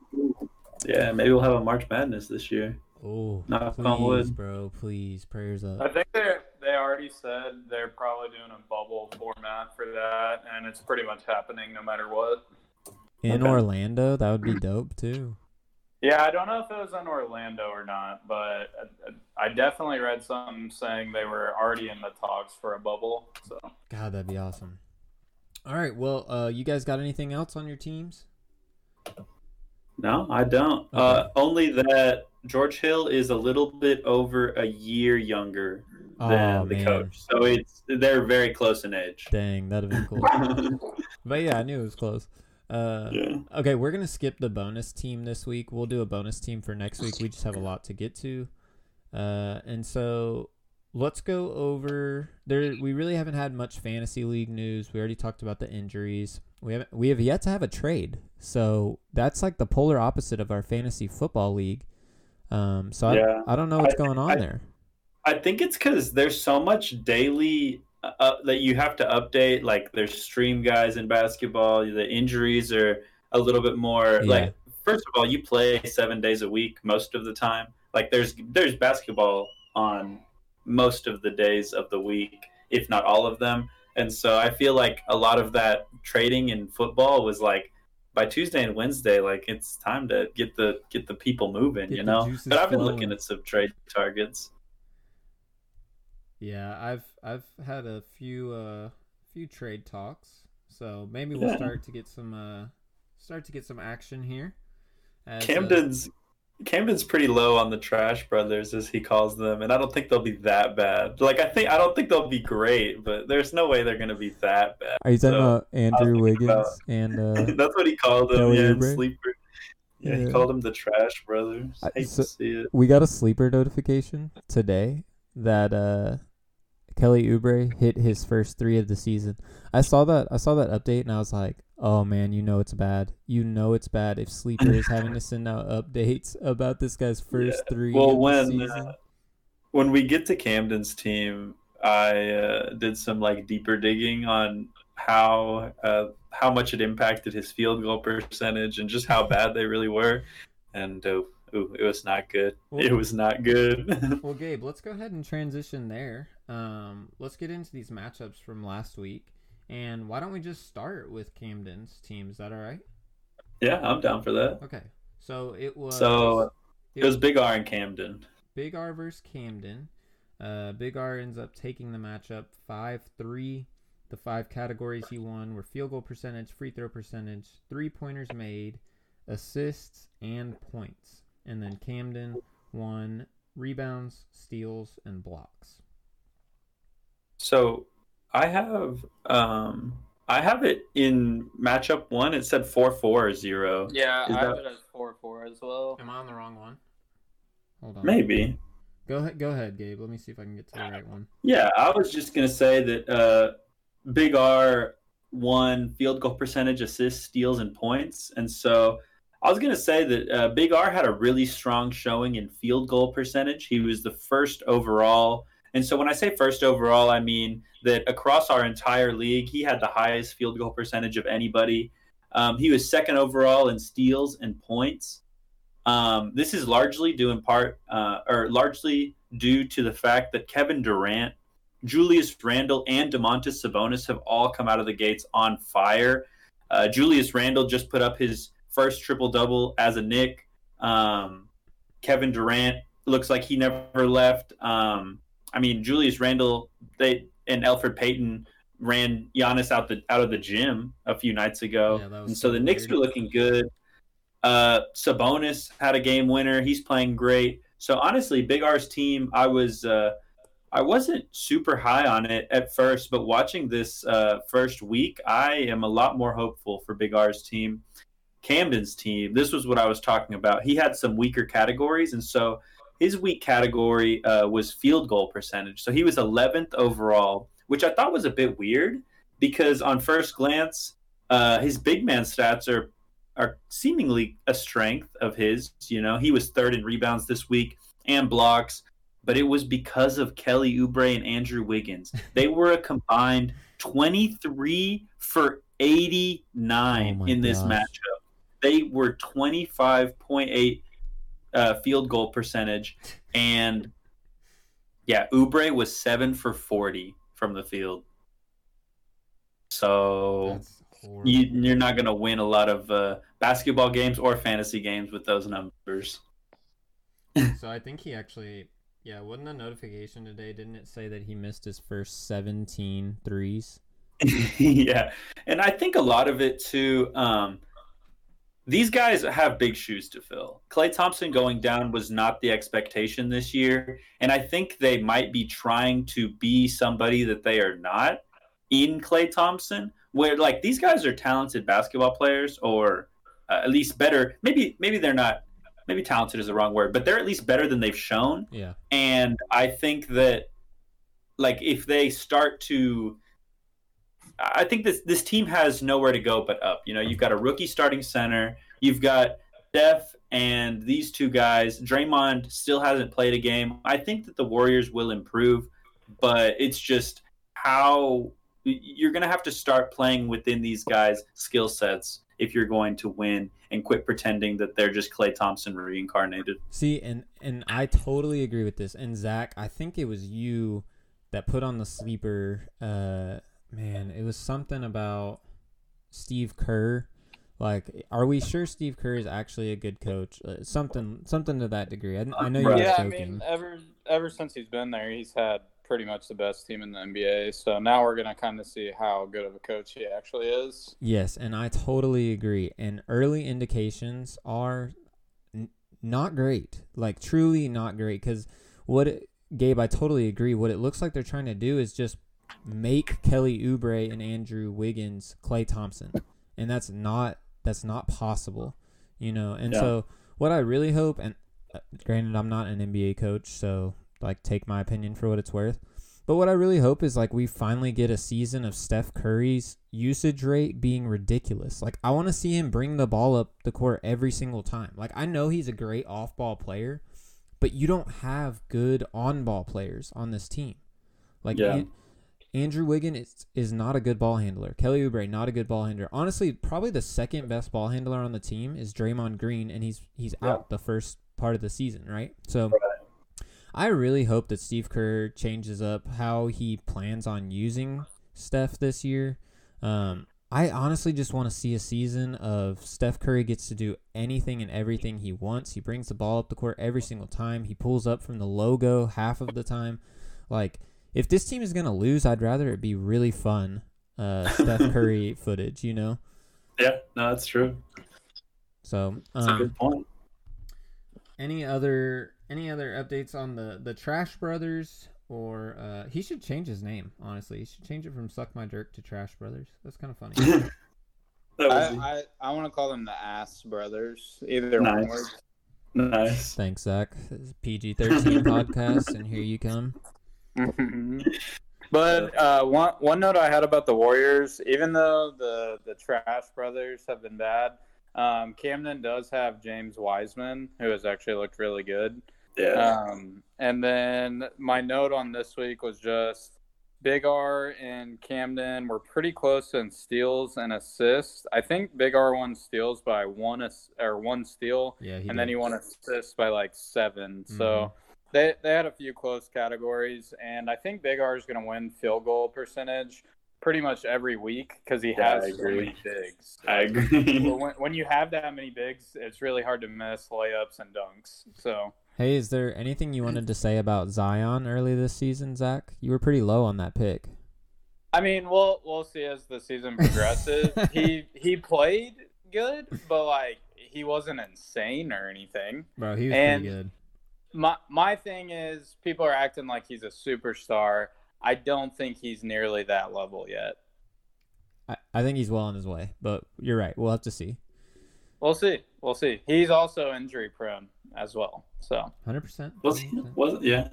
Yeah, maybe we'll have a March Madness this year. Oh, Knock please, on wood. bro, please, prayers up. I think they they already said they're probably doing a bubble format for that, and it's pretty much happening no matter what. In Okay. Orlando, that would be dope too. Yeah, I don't know if it was in Orlando or not, but I, I definitely read something saying they were already in the talks for a bubble. So God, that'd be awesome. All right, well, uh, you guys got anything else on your teams? No, I don't. Uh, only that George Hill is a little bit over a year younger than Oh, the man. coach, so it's they're very close in age. Dang, that'd have been cool. *laughs* but yeah, I knew it was close. Uh, yeah. Okay, we're gonna skip the bonus team this week. We'll do a bonus team for next week. We just have a lot to get to, uh, and so let's go over there. We really haven't had much fantasy league news. We already talked about the injuries. We haven't. We have yet to have a trade. So that's like the polar opposite of our fantasy football league. Um, so Yeah. I, I don't know what's I- going on I- there. I think it's because there's so much daily uh, uh, that you have to update. Like there's stream guys in basketball. The injuries are a little bit more Yeah. like. First of all, you play seven days a week most of the time. Like there's there's basketball on most of the days of the week, if not all of them. And so I feel like a lot of that trading in football was like by Tuesday and Wednesday, like it's time to get the get the people moving, Get you know. But I've been flowing. looking at some trade targets. Yeah, I've I've had a few uh few trade talks, so maybe we'll Yeah. start to get some uh start to get some action here. as, uh, Camden's pretty low on the trash brothers, as he calls them, and I don't think they'll be that bad. Like I think I don't think they'll be great, but there's no way they're gonna be that bad. Are you talking so, about Andrew Wiggins about- and uh *laughs* That's what he called them. Yeah, sleeper. Yeah, Yeah. he called them the trash brothers. I- Hate so- to see it. we got a sleeper notification today that uh Kelly Oubre hit his first three of the season. I saw that I saw that update and I was like, oh man, you know it's bad. You know it's bad if sleeper is having to send out updates about this guy's *laughs* first three. Well, when uh, when we get to Camden's team, I uh, did some like deeper digging on how uh, how much it impacted his field goal percentage and just how bad they really were, and uh, ooh, it was not good. Well- it was not good. *laughs* Well, Gabe, let's go ahead and transition there. Um, let's get into these matchups from last week. And why don't we just start with Camden's team? Is that all right? yeah, I'm down for that. Okay. So it was. So it was Big R and Camden. Big R versus Camden. Uh, Big R ends up taking the matchup 5 3. The five categories he won were field goal percentage, free throw percentage, three pointers made, assists, and points. And then Camden won rebounds, steals, and blocks. So I have um I have it in matchup one. It said four four zero. Yeah, Is I have it as four four as well. Am I on the wrong one? Hold on. Maybe. Go ahead, go ahead, Gabe. Let me see if I can get to the right one. Yeah, I was just gonna say that uh, Big R won field goal percentage, assists, steals, and points, and so I was gonna say that uh, Big R had a really strong showing in field goal percentage. He was the first overall, and so when I say first overall, I mean that across our entire league, he had the highest field goal percentage of anybody. Um, he was second overall in steals and points. Um, this is largely due in part, uh, or largely due to the fact that Kevin Durant, Julius Randle, and Domantas Sabonis have all come out of the gates on fire. Uh, Julius Randle just put up his first triple double as a Knick. Um, Kevin Durant looks like he never left. Um, I mean, Julius Randle, they and Elfrid Payton ran Giannis out the out of the gym a few nights ago, Yeah, and so the Knicks are looking good. Uh, Sabonis had a game winner. He's playing great. So honestly, Big R's team, I was uh, I wasn't super high on it at first, but watching this uh, first week, I am a lot more hopeful for Big R's team. Camden's team, this was what I was talking about. He had some weaker categories, and so his weak category uh, was field goal percentage. So he was 11th overall, which I thought was a bit weird because on first glance, uh, his big man stats are are seemingly a strength of his. You know, he was third in rebounds this week and blocks, but it was because of Kelly Oubre and Andrew Wiggins. They were a combined 23 for 89 Oh in this gosh. matchup. They were 25.8 uh, field goal percentage, and yeah, Oubre was seven for 40 from the field. So you, you're not going to win a lot of uh, basketball games or fantasy games with those numbers. So I think he actually, yeah, wasn't a notification today? Didn't it say that he missed his first 17 threes? *laughs* yeah, and I think a lot of it too. Um, these guys have big shoes to fill. Klay Thompson going down was not the expectation this year, and I think they might be trying to be somebody that they are not in Klay Thompson. Where like these guys are talented basketball players, or uh, at least better. Maybe maybe they're not. Maybe talented is the wrong word, but they're at least better than they've shown. Yeah. And I think that, like, if they start to, I think this this team has nowhere to go but up. You know, you've got a rookie starting center, you've got Steph and these two guys. Draymond still hasn't played a game. I think that the Warriors will improve, but it's just how you're going to have to start playing within these guys' skill sets if you're going to win and quit pretending that they're just Klay Thompson reincarnated. See, and and I totally agree with this. And Zach, I think it was you that put on the sleeper. Uh, man, it was something about Steve Kerr. Like, are we sure Steve Kerr is actually a good coach? Uh, something, something to that degree. I, I know you're Yeah, I mean, ever ever since he's been there, he's had pretty much the best team in the NBA. So now we're gonna kind of see how good of a coach he actually is. Yes, and I totally agree. And early indications are n- not great, like truly not great. Because what it, Gabe, I totally agree. What it looks like they're trying to do is just make Kelly Oubre and Andrew Wiggins Klay Thompson, and that's not that's not possible, you know. And Yeah. so what I really hope, and uh, granted, I'm not an NBA coach, so like take my opinion for what it's worth. But what I really hope is like we finally get a season of Steph Curry's usage rate being ridiculous. Like I want to see him bring the ball up the court every single time. Like I know he's a great off-ball player, but you don't have good on-ball players on this team. Like Yeah. Andrew Wiggins is, is not a good ball handler. Kelly Oubre not a good ball handler. Honestly, probably the second best ball handler on the team is Draymond Green, and he's he's Yeah. out the first part of the season, right? So. I really hope that Steve Kerr changes up how he plans on using Steph this year. Um, I honestly just want to see a season of Steph Curry gets to do anything and everything he wants. He brings the ball up the court every single time. He pulls up from the logo half of the time. Like, if this team is going to lose, I'd rather it be really fun uh, Steph *laughs* Curry footage, you know? Yeah, no, that's true. So, That's a um, good point. any other any other updates on the the Trash Brothers or uh he should change his name honestly he should change it from Suck My Jerk to Trash Brothers that's kind of funny *laughs* I I, I want to call them the Ass Brothers. Either Nice. one works. nice. thanks Zach PG thirteen *laughs* podcast and here you come *laughs* but uh, one one note I had about the Warriors, even though the the Trash Brothers have been bad, um, Camden does have James Wiseman, who has actually looked really good. Yeah. Um, and then my note on this week was just Big R and Camden were pretty close in steals and assists. I think Big R won steals by one ass- or one steal, yeah and then did. he won assists by like 7 Mhm. So they they had a few close categories, and I think Big R is going to win field goal percentage pretty much every week because he Yeah, has I so many bigs. I agree. When, when you have that many bigs, it's really hard to miss layups and dunks. So. hey is there anything you wanted to say about Zion early this season Zach you were pretty low on that pick I mean, we'll we'll see as the season progresses. *laughs* he he played good, but like he wasn't insane or anything. bro he was And- pretty good My my thing is people are acting like he's a superstar. I don't think he's nearly that level yet. I, I think he's well on his way but you're right we'll have to see We'll see. We'll see. He's also injury prone as well. So 100% was he? Was yeah.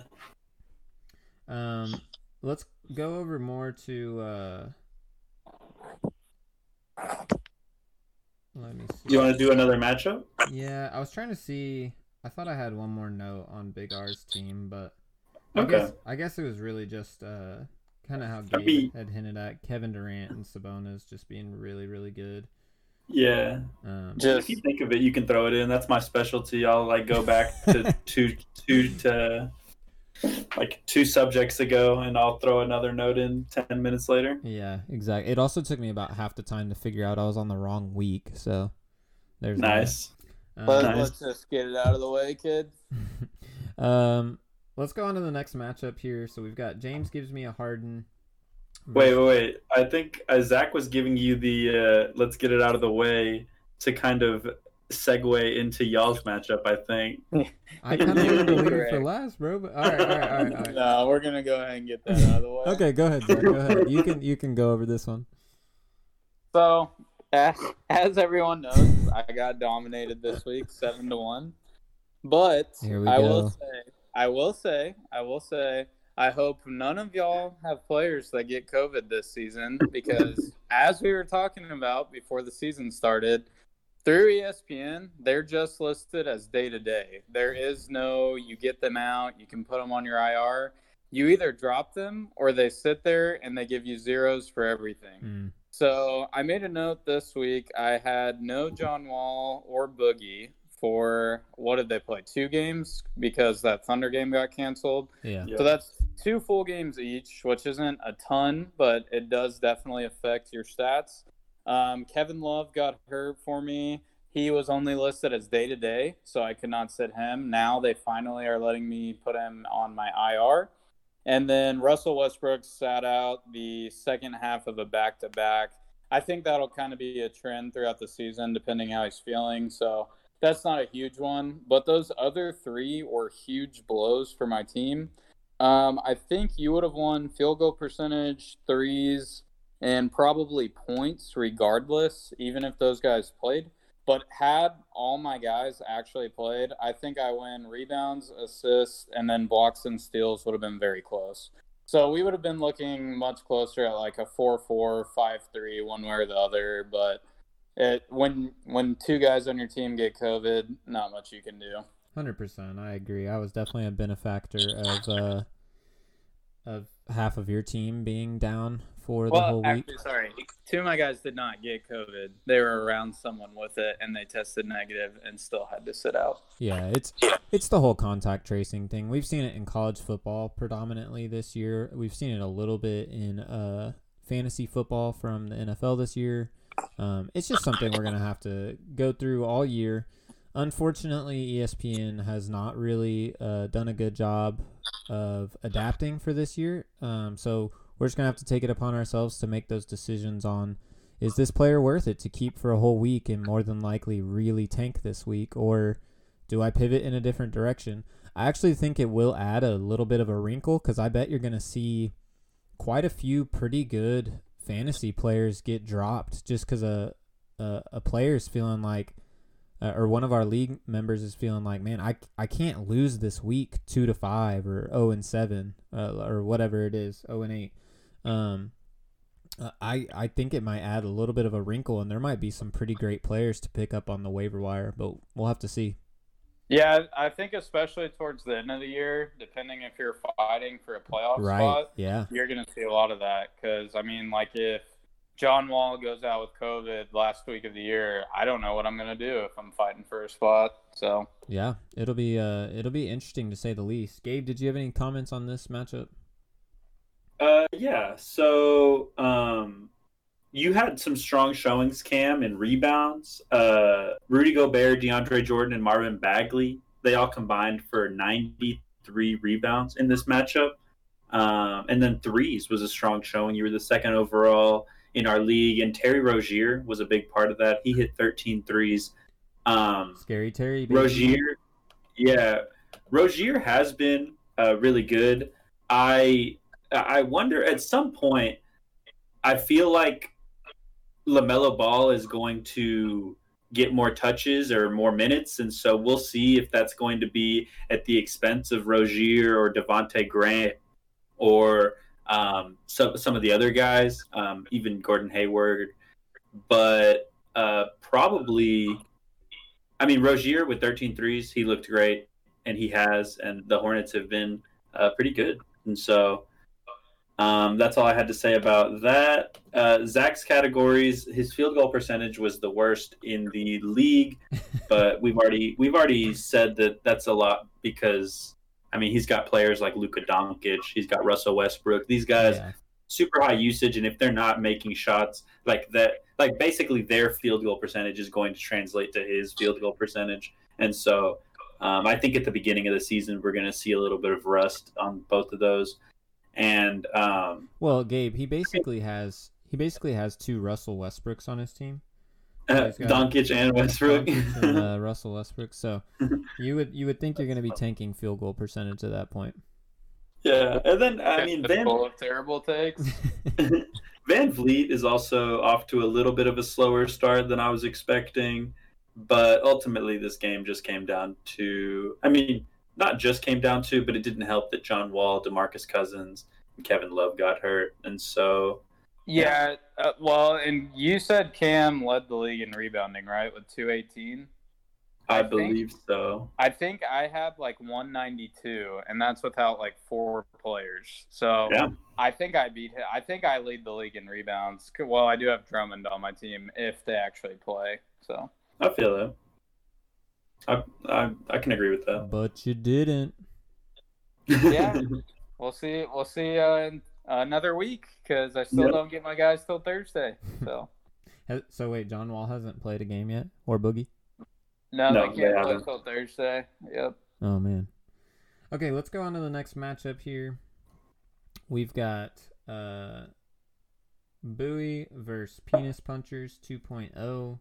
Um, let's go over more to. Uh, let me see. Do you want to do another matchup? Yeah, I was trying to see. I thought I had one more note on Big R's team, but I guess I guess it was really just uh, kind of how I Gabe mean- had hinted at Kevin Durant and Sabonis just being really, really good. Yeah. Um, If you think of it, you can throw it in. That's my specialty. I'll like go back to *laughs* two, two to like two subjects ago, and I'll throw another note in ten minutes later. yeah, exactly. It also took me about half the time to figure out I was on the wrong week, so there's that. Nice. Um, let, Nice. let's just get it out of the way, kid. *laughs* um, let's go on to the next matchup here. So we've got James gives me a Harden. Wait, wait, wait. I think uh, Zach was giving you the uh, let's get it out of the way to kind of segue into y'all's matchup. I think. *laughs* I kind of wanted to *laughs* leave it for last, bro. But all right, all right, all right, all right. No, we're gonna go ahead and get that out of the way. Okay, go ahead, Zach. Go ahead. You can you can go over this one. So, as, as everyone knows, I got dominated this week, seven to one. But I go. will say, I will say, I will say, I hope none of y'all have players that get COVID this season because, as we were talking about before the season started, through ESPN, they're just listed as day to day. There is no you get them out, you can put them on your IR. You either drop them or they sit there and they give you zeros for everything. Mm. So I made a note this week. I had no John Wall or Boogie for what did they play? Two games because that Thunder game got canceled. Yeah. Yeah. So that's two full games each, which isn't a ton, but it does definitely affect your stats. Um, Kevin Love got hurt for me. He was only listed as day to day, so I could not sit him. Now they finally are letting me put him on my IR. And then Russell Westbrook sat out the second half of a back to back. I think that'll kind of be a trend throughout the season, depending how he's feeling. So that's not a huge one. But those other three were huge blows for my team. Um, I think you would have won field goal percentage, threes, and probably points regardless, even if those guys played. But had all my guys actually played, I think I win rebounds, assists, and then blocks and steals would have been very close. So we would have been looking much closer at like a 4-4, 5-3, one way or the other. But it when when two guys on your team get COVID, not much you can do. Hundred percent, I agree. I was definitely a benefactor of uh, of half of your team being down for the well, whole week. actually, sorry, two of my guys did not get COVID. They were around someone with it, and they tested negative and still had to sit out. Yeah, it's it's the whole contact tracing thing. We've seen it in college football predominantly this year. We've seen it a little bit in uh, fantasy football from the NFL this year. Um, it's just something we're gonna have to go through all year. Unfortunately, ESPN has not really uh, done a good job of adapting for this year. Um, so we're just gonna have to take it upon ourselves to make those decisions on is this player worth it to keep for a whole week and more than likely really tank this week, or do I pivot in a different direction? I actually think it will add a little bit of a wrinkle because I bet you're gonna see quite a few pretty good fantasy players get dropped just because a, a a player's feeling like uh, or one of our league members is feeling like, man, I, I can't lose this week two to five or zero and seven uh, or whatever it is, zero and eight. Um, uh, I I think it might add a little bit of a wrinkle, and there might be some pretty great players to pick up on the waiver wire, but we'll have to see. Yeah, I think especially towards the end of the year, depending if you're fighting for a playoff Right? spot, Yeah. you're going to see a lot of that. Because I mean, like if John Wall goes out with COVID last week of the year, I don't know what I'm going to do if I'm fighting for a spot. So Yeah, it'll be uh it'll be interesting to say the least. Gabe, did you have any comments on this matchup? Uh, yeah. So, um, you had some strong showings, Cam, in rebounds. Uh, Rudy Gobert, DeAndre Jordan, and Marvin Bagley. They all combined for 93 rebounds in this matchup. Um, and then threes was a strong showing. You were the second overall in our league, and Terry Rozier was a big part of that. He hit 13 threes. Um, Scary Terry. baby. Rozier, yeah, Rozier has been uh, really good. I I wonder at some point. I feel like LaMelo Ball is going to get more touches or more minutes, and so we'll see if that's going to be at the expense of Rozier or Devonte Grant or um, some some of the other guys, um, even Gordon Hayward. But uh, probably I mean, Rozier with 13 threes, he looked great, and he has, and the Hornets have been uh, pretty good. And so um, that's all I had to say about that. Uh, Zach's categories, his field goal percentage was the worst in the league, *laughs* but we've already we've already said that that's a lot because I mean he's got players like Luka Doncic, he's got Russell Westbrook. These guys Yeah. super high usage, and if they're not making shots like that, like basically their field goal percentage is going to translate to his field goal percentage. And so um, I think at the beginning of the season, we're going to see a little bit of rust on both of those. And um, Well, Gabe, he basically has he basically has two Russell Westbrooks on his team. He's Doncic and Westbrook. Doncic and, uh, *laughs* Russell Westbrook. So you would you would think you're going to be tanking field goal percentage at that point. yeah. And then, I mean, Van, full of terrible takes. *laughs* *laughs* VanVleet is also off to a little bit of a slower start than I was expecting. But ultimately, this game just came down to, I mean, not just came down to, but it didn't help that John Wall, Demarcus Cousins, and Kevin Love got hurt. And so, Yeah, uh, well, and you said Cam led the league in rebounding, right, with 218? I, I think- believe so. I think I have like 192, and that's without like four players. So Yeah. I think I beat him. I think I lead the league in rebounds. Well, I do have Drummond on my team if they actually play. So I feel that. I, I, I can agree with that. But you didn't. Yeah. *laughs* we'll see. We'll see uh, in another week because I still Yep. don't get my guys till Thursday. So *laughs* So wait, John Wall hasn't played a game yet, or Boogie? No, No, they they can't play haven't. till Thursday. Yep. Oh man. Okay, let's go on to the next matchup here. We've got uh Bowie versus Penis Punchers 2.0,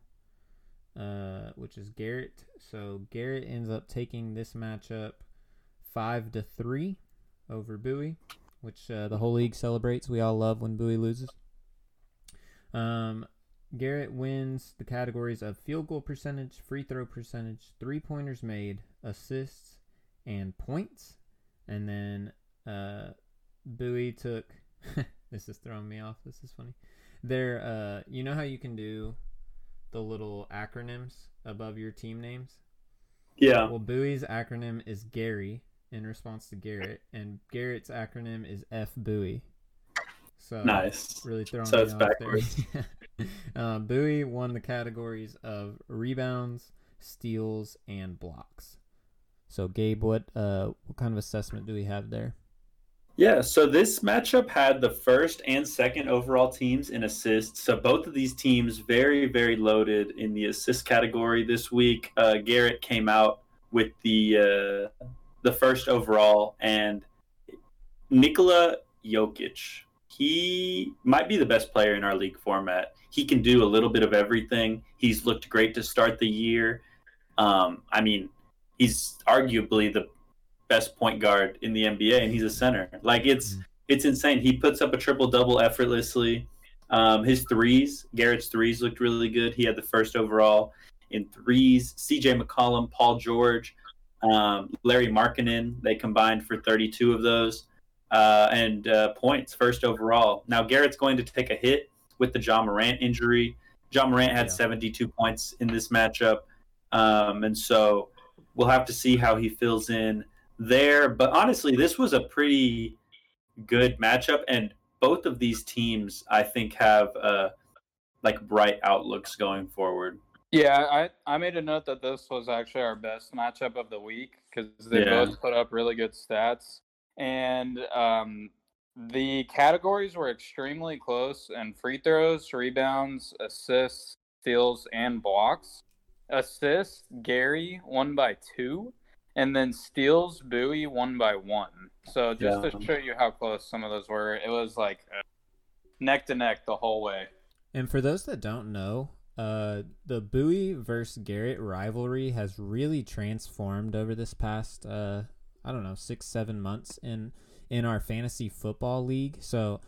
uh, which is Garrett. So Garrett ends up taking this matchup five to three over Bowie, which uh, the whole league celebrates. We all love when Bowie loses. Um, Garrett wins the categories of field goal percentage, free throw percentage, three pointers made, assists, and points. And then uh, Bowie took. *laughs* this is throwing me off. This is funny. There, uh, you know how you can do the little acronyms above your team names. Yeah. Well, Bowie's acronym is Gary in response to Garrett, and Garrett's acronym is F Bowie. So Nice. really throwing So it's backwards. there. *laughs* uh, Bowie won the categories of rebounds, steals, and blocks. So Gabe, what uh, what kind of assessment do we have there? Yeah, so this matchup had the first and second overall teams in assists. So both of these teams very, very loaded in the assist category this week. Uh, Garrett came out with the uh, the first overall, and Nikola Jokic. He might be the best player in our league format. He can do a little bit of everything. He's looked great to start the year. Um, I mean, he's arguably the best point guard in the NBA, and he's a center. Like it's it's insane. He puts up a triple double effortlessly. Um, his threes, Garrett's threes looked really good. He had the first overall in threes. C.J. McCollum, Paul George, um, Lauri Markkanen, they combined for 32 of those, uh, and uh, points first overall. Now Garrett's going to take a hit with the Ja Morant injury. Ja Morant had Yeah. 72 points in this matchup, um, and so we'll have to see how he fills in there. But honestly, this was a pretty good matchup, and both of these teams, I think, have uh, like bright outlooks going forward. Yeah, I, I made a note that this was actually our best matchup of the week because they Yeah. both put up really good stats. And um, the categories were extremely close and free throws, rebounds, assists, steals, and blocks. Assists, Gary won by two, and then steals, Bowie one by one. So just Yeah. to show you how close some of those were, it was like uh, neck to neck the whole way. And for those that don't know, uh, the Bowie versus Garrett rivalry has really transformed over this past, uh, I don't know, six, seven months in in our fantasy football league. So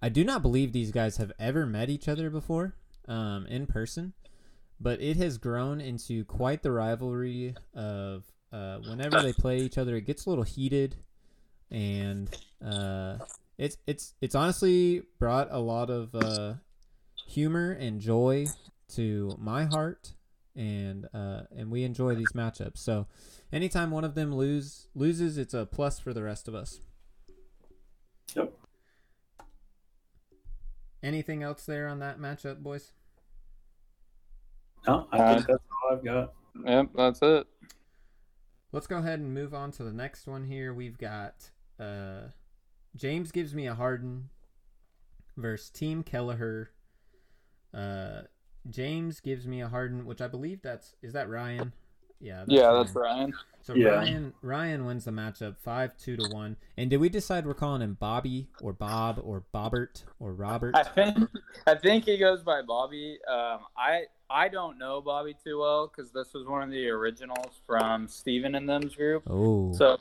I do not believe these guys have ever met each other before um, in person, but it has grown into quite the rivalry of uh, whenever they play each other, it gets a little heated, and uh, it's it's it's honestly brought a lot of uh, humor and joy to my heart and uh, and we enjoy these matchups so anytime one of them lose loses it's a plus for the rest of us Yep. anything else there on that matchup boys No, I Uh, think that's all I've got. Yep, that's it. Let's go ahead and move on to the next one here. We've got uh, james gives me a harden versus team kelleher. Uh, james gives me a harden which i believe that's is that ryan yeah that's yeah, Ryan. that's Ryan. So Yeah. Ryan Ryan wins the matchup five two to one. And did we decide we're calling him Bobby or Bob or Bobbert or Robert? I think I think he goes by Bobby. Um, I I don't know Bobby too well because this was one of the originals from Steven and them's group. Oh, So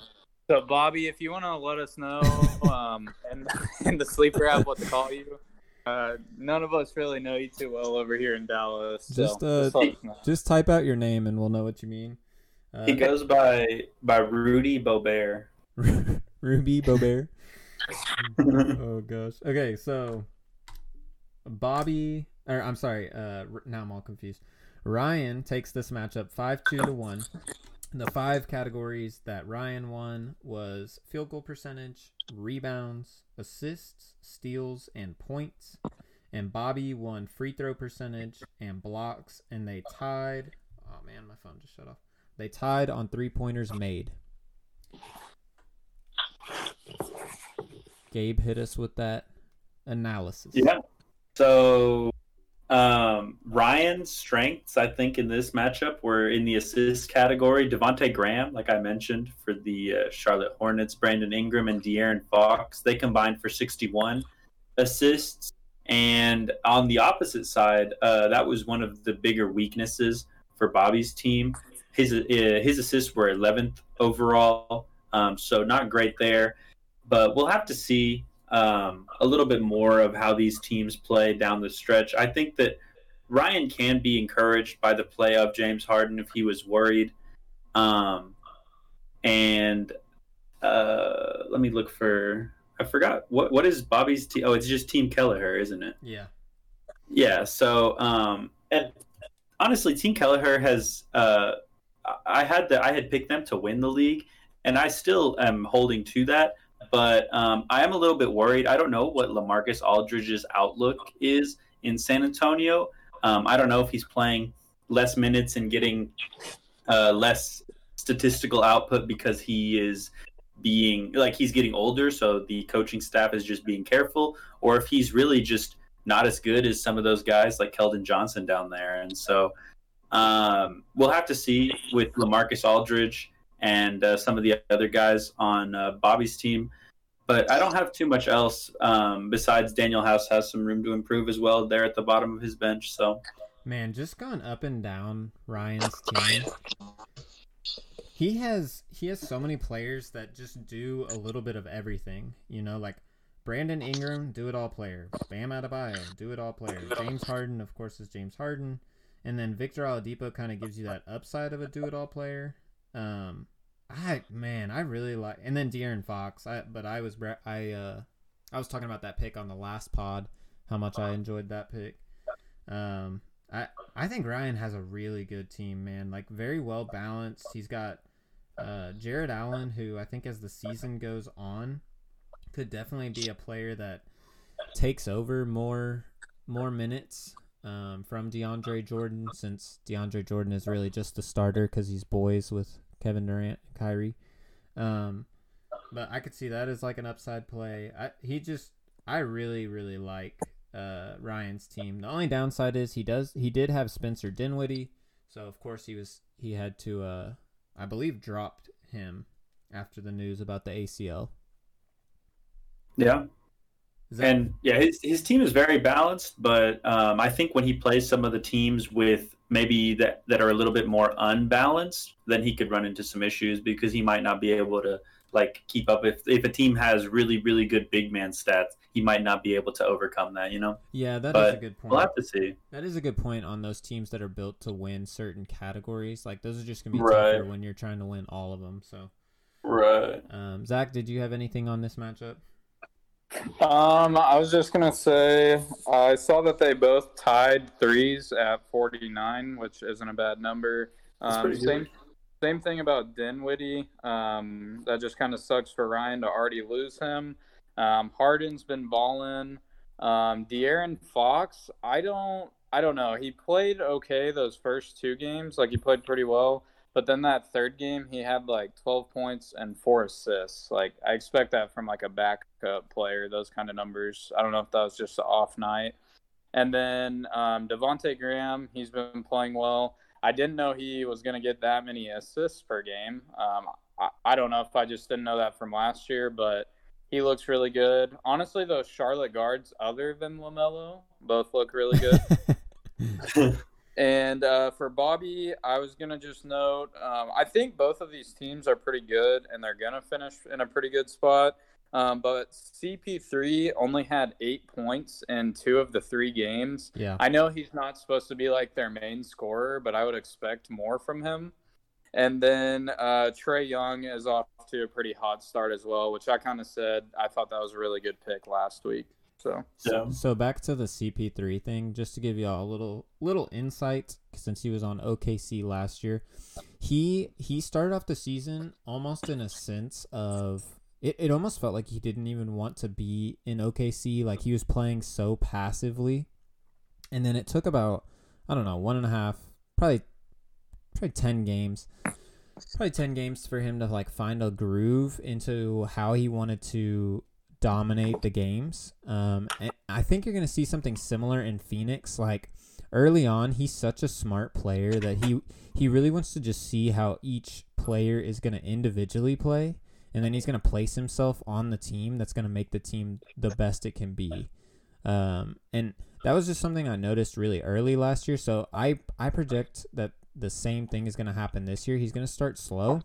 so Bobby, if you want to let us know um, and *laughs* in the sleeper app what to call you. Uh, none of us really know you too well over here in Dallas. So Just, uh, let us just type out your name and we'll know what you mean. Uh, He goes by by Rudy Bobert. *laughs* Ruby Bobert. *laughs* oh gosh. Okay, so Bobby, or I'm sorry. Uh, now I'm all confused. Ryan takes this matchup five two to one. The five categories that Ryan won was field goal percentage, rebounds, assists, steals, and points. And Bobby won free throw percentage and blocks, and they tied. Oh man, my phone just shut off. They tied on three pointers made. Gabe hit us with that analysis. Yeah. So Um, Ryan's strengths, I think, in this matchup were in the assist category. Devonte Graham, like I mentioned, for the uh, Charlotte Hornets, Brandon Ingram and De'Aaron Fox, they combined for 61 assists. And on the opposite side, uh, that was one of the bigger weaknesses for Bobby's team. His uh, his assists were 11th overall, um, so not great there. But we'll have to see um, a little bit more of how these teams play down the stretch. I think that Ryan can be encouraged by the play of James Harden if he was worried. Um, and uh, let me look for. I forgot what what is Bobby's team. Oh, it's just Team Kelleher, isn't it? Yeah. Yeah. So, um, and honestly, Team Kelleher has. Uh, I had the I had picked them to win the league, and I still am holding to that but um, I am a little bit worried. I don't know what Lamarcus Aldridge's outlook is in San Antonio. Um, I don't know if he's playing less minutes and getting uh, less statistical output because he is being like he's getting older, so the coaching staff is just being careful, or if he's really just not as good as some of those guys like Keldon Johnson down there. And so um, we'll have to see with Lamarcus Aldridge and uh, some of the other guys on uh, Bobby's team. But I don't have too much else um, besides Danuel House has some room to improve as well there at the bottom of his bench. So, man, just going up and down Ryan's *laughs* team. He has he has so many players that just do a little bit of everything. You know, like Brandon Ingram, do it all player. Bam Adebayo, do it all player. James Harden, of course, is James Harden. And then Victor Oladipo kind of gives you that upside of a do it all player. Um, I man, I really like, and then De'Aaron Fox. I but I was I uh I was talking about that pick on the last pod, how much I enjoyed that pick. Um, I I think Ryan has a really good team, man. Like very well balanced. He's got uh Jarrett Allen, who I think as the season goes on, could definitely be a player that takes over more more minutes um, from DeAndre Jordan, since DeAndre Jordan is really just the starter because he's boys with Kevin Durant, Kyrie. Um, but I could see that as like an upside play. I, he just, I really, really like uh, Ryan's team. The only downside is he does, he did have Spencer Dinwiddie, so of course he was, he had to, uh, I believe, dropped him after the news about the ACL. Yeah. That... And yeah, his his team is very balanced, but um, I think when he plays some of the teams with maybe that that are a little bit more unbalanced, then he could run into some issues because he might not be able to like keep up. If if a team has really really good big man stats he might not be able to overcome that you know? Yeah that but is a good point. we'll have to see. That is a good point on those teams that are built to win certain categories. Like those are just gonna be right. tougher when you're trying to win all of them so. Right. Um zach did you have anything on this matchup um, I was just gonna say I saw that they both tied threes at 49, which isn't a bad number. Um, same same thing about Dinwiddie. Um, that just kind of sucks for Ryan to already lose him. Um, Harden's been balling. Um, De'Aaron Fox, I don't, I don't know. He played okay those first two games. Like he played pretty well. But then that third game, he had like 12 points and four assists. Like I expect that from like a backup player, those kind of numbers. I don't know if that was just an off night. And then um, Devonte Graham, he's been playing well. I didn't know he was going to get that many assists per game. Um, I, I don't know if I just didn't know that from last year, but he looks really good. Honestly, those Charlotte guards, other than LaMelo, both look really good. *laughs* *laughs* And uh, for Bobby, I was gonna just note, um, I think both of these teams are pretty good, and they're gonna finish in a pretty good spot. Um, but CP3 only had eight points in two of the three games. Yeah, I know he's not supposed to be like their main scorer, but I would expect more from him. And then uh, Trae Young is off to a pretty hot start as well, which I kind of said I thought that was a really good pick last week. So yeah. So back to the CP3 thing, just to give you all a little little insight, since he was on OKC last year, he he started off the season almost in a sense of it. It almost felt like he didn't even want to be in OKC, like he was playing so passively, and then it took about I don't know one and a half, probably probably ten games probably 10 games for him to like find a groove into how he wanted to dominate the games. Um, I think you're going to see something similar in Phoenix. Like early on, he's such a smart player that he he really wants to just see how each player is going to individually play, and then he's going to place himself on the team that's going to make the team the best it can be. Um, and that was just something I noticed really early last year. So I I project that the same thing is going to happen this year. He's going to start slow,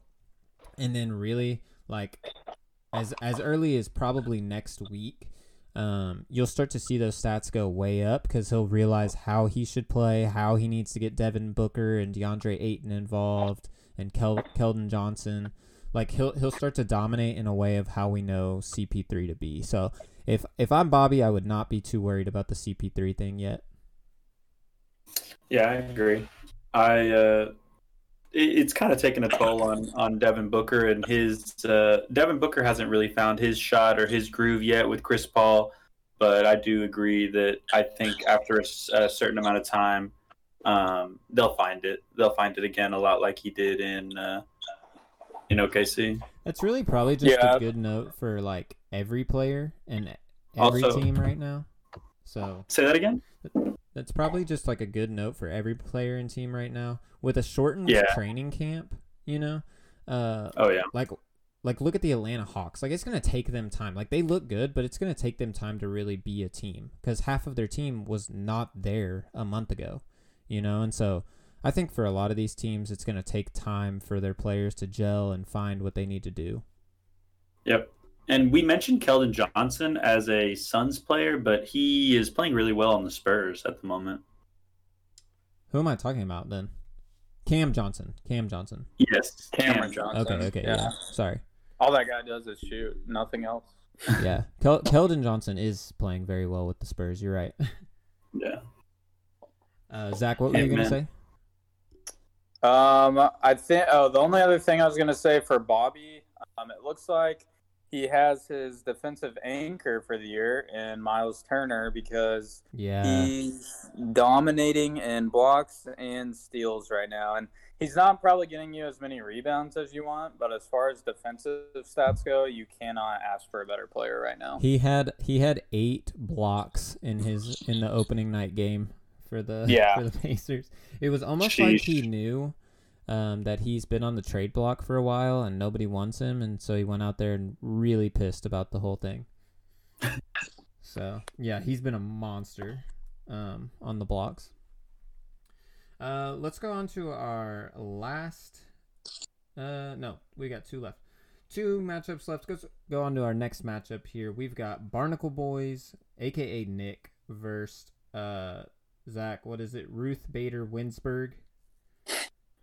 and then really like as as early as probably next week. Um, you'll start to see those stats go way up because he'll realize how he should play, how he needs to get Devin Booker and DeAndre Ayton involved, and Kel- Keldon Johnson. Like he'll he'll start to dominate in a way of how we know CP3 to be. So if if I'm Bobby, I would not be too worried about the CP3 thing yet. Yeah, I agree. I uh, it's kind of taken a toll on on Devin Booker and his uh, Devin Booker hasn't really found his shot or his groove yet with Chris Paul, but I do agree that I think after a certain amount of time, um, they'll find it. They'll find it again a lot like he did in uh, in OKC. That's really probably just Yeah. a good note for like every player and every Also- team right now. So Say that again. That's probably just like a good note for every player and team right now. With a shortened Yeah. training camp, you know, uh, Oh yeah, like like look at the Atlanta Hawks. Like it's gonna take them time. Like they look good, but it's gonna take them time to really be a team because half of their team was not there a month ago, you know. And so I think for a lot of these teams, it's gonna take time for their players to gel and find what they need to do. yep. And we mentioned Keldon Johnson as a Suns player, but he is playing really well on the Spurs at the moment. Who am I talking about then? Cam Johnson. Cam Johnson. Yes, Cameron Johnson. Okay. Okay. Yeah. Sorry. All that guy does is shoot, nothing else. *laughs* yeah, Kel- Keldon Johnson is playing very well with the Spurs. You're right. *laughs* Yeah. Uh, Zach, what were Hey, you gonna say? Um, I think. Oh, the only other thing I was gonna say for Bobby, um, it looks like he has his defensive anchor for the year in Miles Turner because Yeah, he's dominating in blocks and steals right now, and he's not probably getting you as many rebounds as you want. But as far as defensive stats go, you cannot ask for a better player right now. he had he had eight blocks in his in the opening night game for the Yeah. for the Pacers. It was almost like he knew um, that he's been on the trade block for a while and nobody wants him, and so he went out there and really pissed about the whole thing. *laughs* so yeah, he's been a monster um, on the blocks. Uh, let's go on to our last. Uh, no, we got two left. Two matchups left. Let's go on to our next matchup here. We've got Barnacle Boys, aka Nick, versus uh, Zach. What is it? Ruth Bader Winsberg.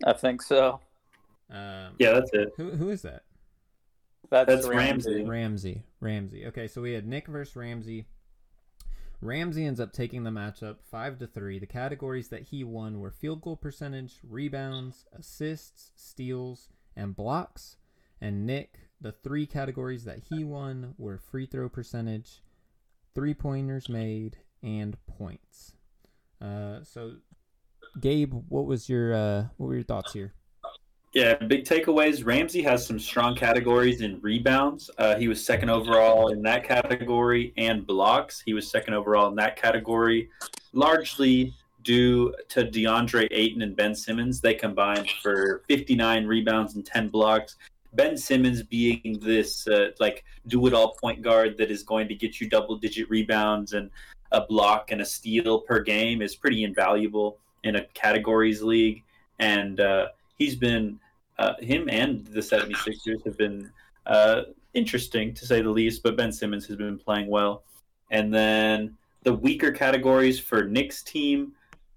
I think so. Um, Yeah, that's it. Who who is that? That's, That's Ramsey. Ramsey. Ramsey. Ramsey. Okay, so we had Nick versus Ramsey. Ramsey ends up taking the matchup five to three. The categories that he won were field goal percentage, rebounds, assists, steals, and blocks. And Nick, the three categories that he won were free throw percentage, three pointers made, and points. Uh, so, Gabe, what was your uh, what were your thoughts here? Yeah, big takeaways. Ramsey has some strong categories in rebounds. Uh, he was second overall in that category, and blocks. He was second overall in that category, largely due to DeAndre Ayton and Ben Simmons. They combined for 59 rebounds and 10 blocks. Ben Simmons being this uh, like do-it-all point guard that is going to get you double-digit rebounds and a block and a steal per game is pretty invaluable in a categories league. And uh, he's been uh, him and the 76ers have been uh, interesting to say the least, but Ben Simmons has been playing well. And then the weaker categories for Nick's team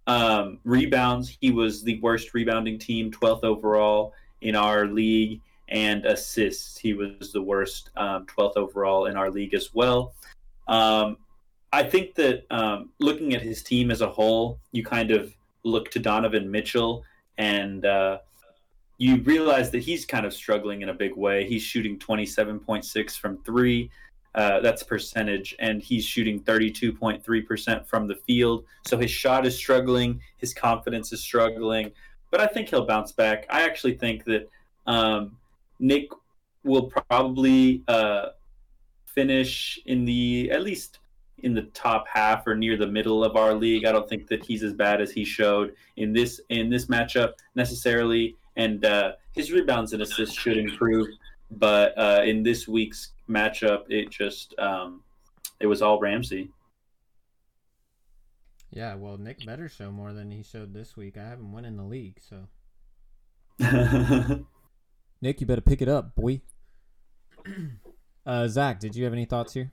um, rebounds, he was the worst rebounding team, 12th overall in our league, and assists, he was the worst, um, 12th overall in our league as well. Um, I think that um, looking at his team as a whole, you kind of look to Donovan Mitchell and uh, you realize that he's kind of struggling in a big way. He's shooting 27.6 from three. Uh, that's percentage, and he's shooting 32.3% from the field. So his shot is struggling, his confidence is struggling, but I think he'll bounce back. I actually think that um, Nick will probably uh, finish in the at least in the top half or near the middle of our league. I don't think that he's as bad as he showed in this in this matchup necessarily, and uh, his rebounds and assists should improve. But uh, in this week's matchup, it just um, it was all Ramsey. Yeah, well, Nick better show more than he showed this week. I haven't won in the league, so *laughs* Nick, you better pick it up, boy. *clears throat* uh, Zach, did you have any thoughts here?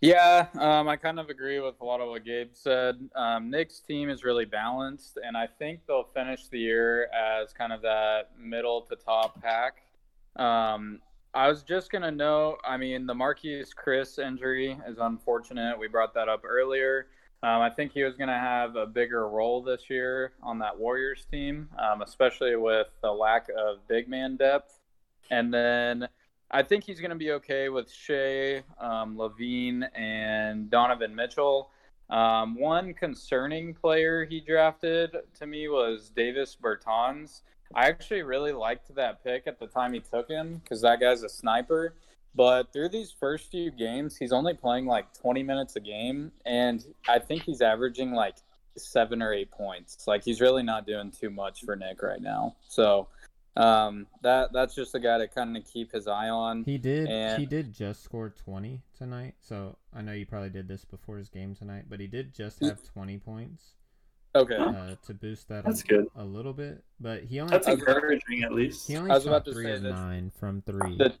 Yeah, um, I kind of agree with a lot of what Gabe said. Um, Nick's team is really balanced, and I think they'll finish the year as kind of that middle to top pack. Um, I was just gonna note. I mean, the Marquese Chriss injury is unfortunate. We brought that up earlier. Um, I think he was going to have a bigger role this year on that Warriors team, um, especially with the lack of big man depth. And then I think he's going to be okay with Shai, um, LaVine, and Donovan Mitchell. Um, one concerning player he drafted to me was Davis Bertans. I actually really liked that pick at the time he took him because that guy's a sniper. But through these first few games, he's only playing like 20 minutes a game, and I think he's averaging like seven or eight points. Like he's really not doing too much for Nick right now. So um, that that's just a guy to kind of keep his eye on. He did. And- He did just score twenty tonight. So I know you probably did this before his game tonight, but he did just have twenty points Okay. uh, to boost that That's a, good. a little bit. But he only That's I was about- encouraging, at least. he only I was shot about to three say of nine from three. The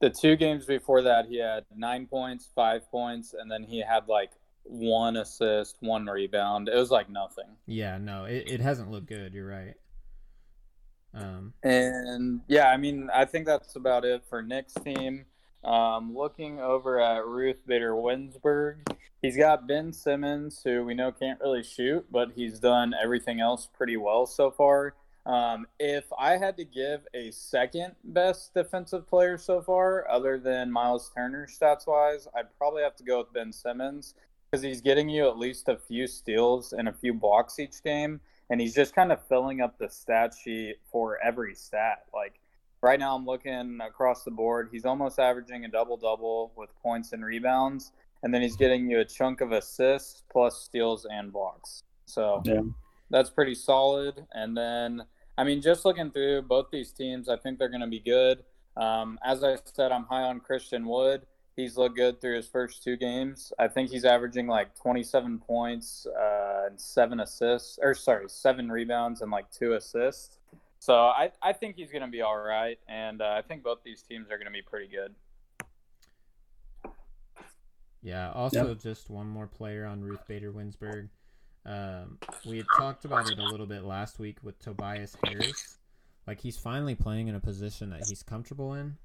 the two games before that, he had nine points, five points, and then he had like one assist, one rebound. It was like nothing. yeah, no, it, it hasn't looked good. You're right. Um, And yeah, I mean, I think that's about it for Nick's team. Um, looking over at Ruth Bader Winsburg, he's got Ben Simmons, who we know can't really shoot, but he's done everything else pretty well so far. Um, if I had to give a second best defensive player so far, other than Miles Turner stats wise, I'd probably have to go with Ben Simmons because he's getting you at least a few steals and a few blocks each game and he's just kind of filling up the stat sheet for every stat. Like right now, I'm looking across the board. He's almost averaging a double double with points and rebounds, and then he's getting you a chunk of assists plus steals and blocks. So Yeah. that's pretty solid. And then, I mean, just looking through both these teams, I think they're going to be good. Um, as I said, I'm high on Christian Wood. He's looked good through his first two games. I think he's averaging like 27 points uh, and seven assists, or sorry, seven rebounds and like two assists. So I, I think he's going to be all right. And uh, I think both these teams are going to be pretty good. Yeah. Also, just one more player on Ruth Bader Winsburg. Um, we had talked about it a little bit last week with Tobias Harris. Like he's finally playing in a position that he's comfortable in,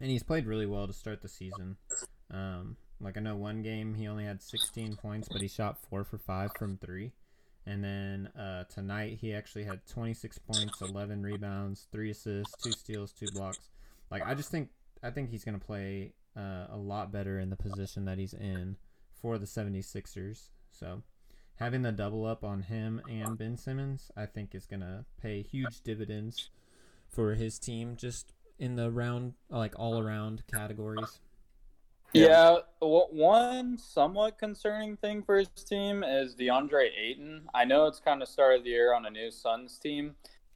and he's played really well to start the season. Um, like I know one game he only had 16 points, but he shot four for five from three. And then uh, tonight he actually had 26 points, 11 rebounds, three assists, two steals, two blocks. Like I just think I think he's gonna play uh, a lot better in the position that he's in for the 76ers. So having the double up on him and Ben Simmons, I think is gonna pay huge dividends for his team just in the round uh, like all around categories. Yeah, w- one somewhat concerning thing for his team is DeAndre Ayton. I know it's kind of start of the year on a new Suns team,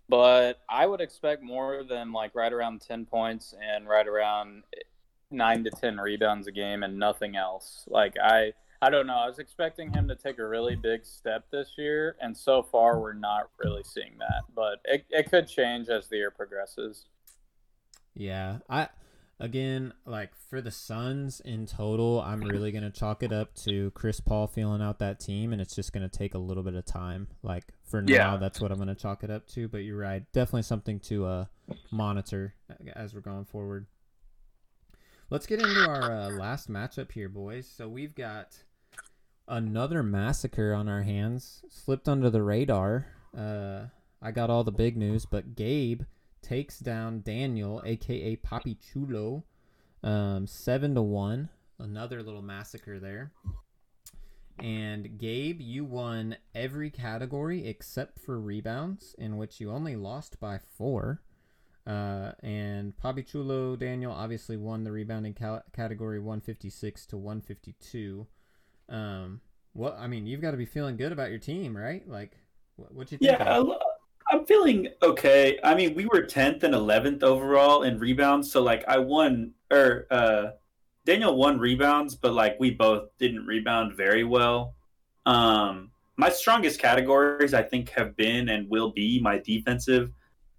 but I would expect more than like right around 10 points and right around 9 to 10 rebounds a game and nothing else. Like I I don't know. I was expecting him to take a really big step this year, and so far we're not really seeing that. But it, it could change as the year progresses. Yeah, I again like for the Suns in total, I'm really gonna chalk it up to Chris Paul feeling out that team, and it's just gonna take a little bit of time. Like for now, Yeah. that's what I'm gonna chalk it up to. But you're right, definitely something to uh monitor as we're going forward. Let's get into our uh, last matchup here, boys. So we've got another massacre on our hands. Slipped under the radar. Uh, I got all the big news, but Gabe takes down Daniel, aka Papi Chulo, um, seven to one. Another little massacre there. And Gabe, you won every category except for rebounds, in which you only lost by four. Uh, and Papichulo Daniel obviously won the rebounding category 156 to 152. Um, what I mean, you've got to be feeling good about your team, right? Like, what, what you think? Yeah, I- I'm feeling okay. I mean, we were 10th and 11th overall in rebounds, so like I won or uh Daniel won rebounds, but like we both didn't rebound very well. Um my strongest categories I think have been and will be my defensive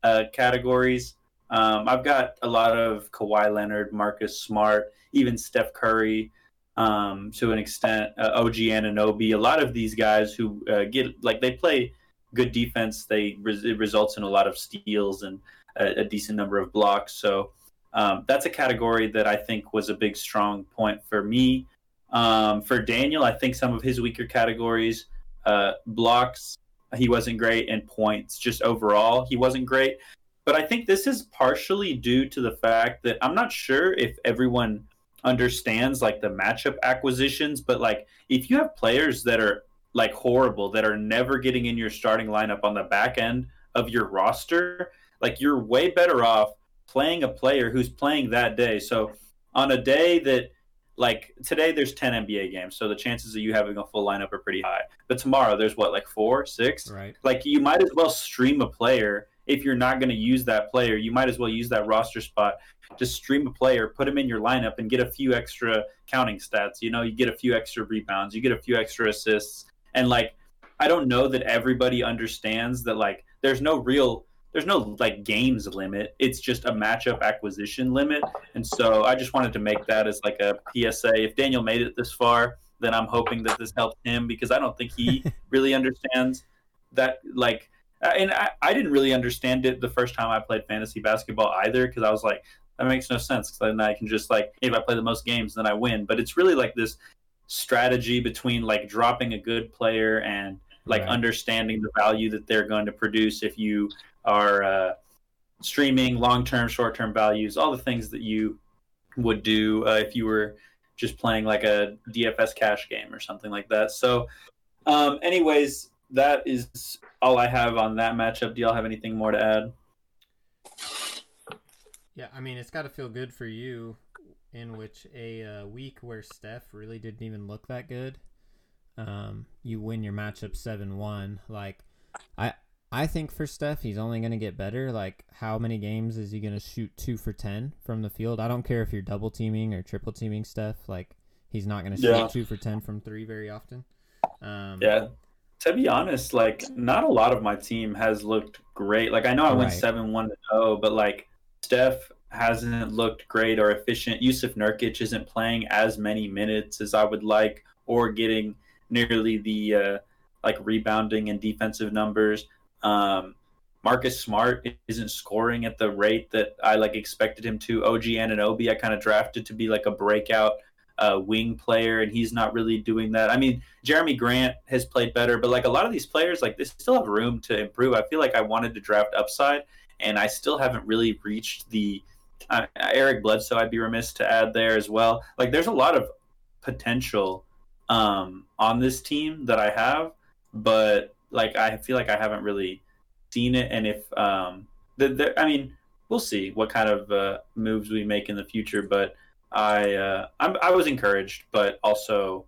uh categories. Um I've got a lot of Kawhi Leonard, Marcus Smart, even Steph Curry um to an extent, uh, OG Anunoby, a lot of these guys who uh, get like they play good defense. They it results in a lot of steals and a, a decent number of blocks. So um, that's a category that I think was a big strong point for me. Um, for Daniel, I think some of his weaker categories, uh, blocks, he wasn't great, and points, just overall, he wasn't great. But I think this is partially due to the fact that I'm not sure if everyone understands like the matchup acquisitions, but like if you have players that are like horrible that are never getting in your starting lineup on the back end of your roster, like you're way better off playing a player who's playing that day. So on a day that like today there's 10 NBA games, so the chances of you having a full lineup are pretty high. But tomorrow there's what like 4, 6? Right. Like you might as well stream a player if you're not going to use that player. You might as well use that roster spot just stream a player, put him in your lineup, and get a few extra counting stats. You know, you get a few extra rebounds, you get a few extra assists, and like I don't know that everybody understands that like there's no real there's no like games limit. It's just a matchup acquisition limit. And so I just wanted to make that as like a PSA. If Daniel made it this far, then I'm hoping that this helped him because I don't think he *laughs* really understands that like uh, and I, I didn't really understand it the first time I played fantasy basketball either because I was like that makes no sense because then I can just like if I play the most games then I win. But it's really like this strategy between like dropping a good player and like Right. understanding the value that they're going to produce if you are uh, streaming long-term short-term values all the things that you would do uh, if you were just playing like a dfs cash game or something like that. So um, anyways that is all i have on that matchup. Do y'all have anything more to add? Yeah, I mean, it's got to feel good for you in which a uh, week where Steph really didn't even look that good. Um, you win your matchup 7-1. Like I I think for Steph, he's only going to get better. Like how many games is he going to shoot 2 for 10 from the field? I don't care if you're double teaming or triple teaming Steph, like he's not going to shoot Yeah. 2 for 10 from 3 very often. Um, Yeah. To be honest, like not a lot of my team has looked great. Like I know I went seven one to zero, but like Steph hasn't looked great or efficient. Jusuf Nurkic isn't playing as many minutes as I would like, or getting nearly the uh, like rebounding and defensive numbers. Um, Marcus Smart isn't scoring at the rate that I like expected him to. OG Anunoby, I kind of drafted to be like a breakout uh, wing player, and he's not really doing that. I mean, Jerami Grant has played better, but like a lot of these players, like they still have room to improve. I feel like I wanted to draft upside, and I still haven't really reached the uh, Eric Bledsoe. I'd be remiss to add there as well. Like there's a lot of potential um, on this team that I have, but like I feel like I haven't really seen it. And if um, the, the, I mean, we'll see what kind of uh, moves we make in the future, but. I uh, I was encouraged, but also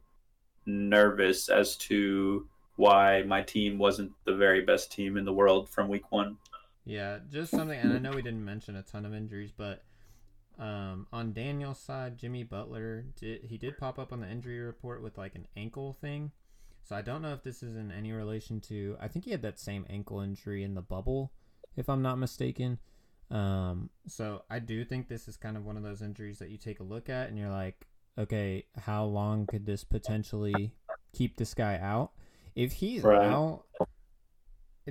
nervous as to why my team wasn't the very best team in the world from week one. Yeah, just something, and I know we didn't mention a ton of injuries, but um, on Daniel's side, Jimmy Butler did he did pop up on the injury report with like an ankle thing. So I don't know if this is in any relation to. I think he had that same ankle injury in the bubble, if I'm not mistaken. Um, so I do think this is kind of one of those injuries that you take a look at and you're like, okay, how long could this potentially keep this guy out? If he's Right. out,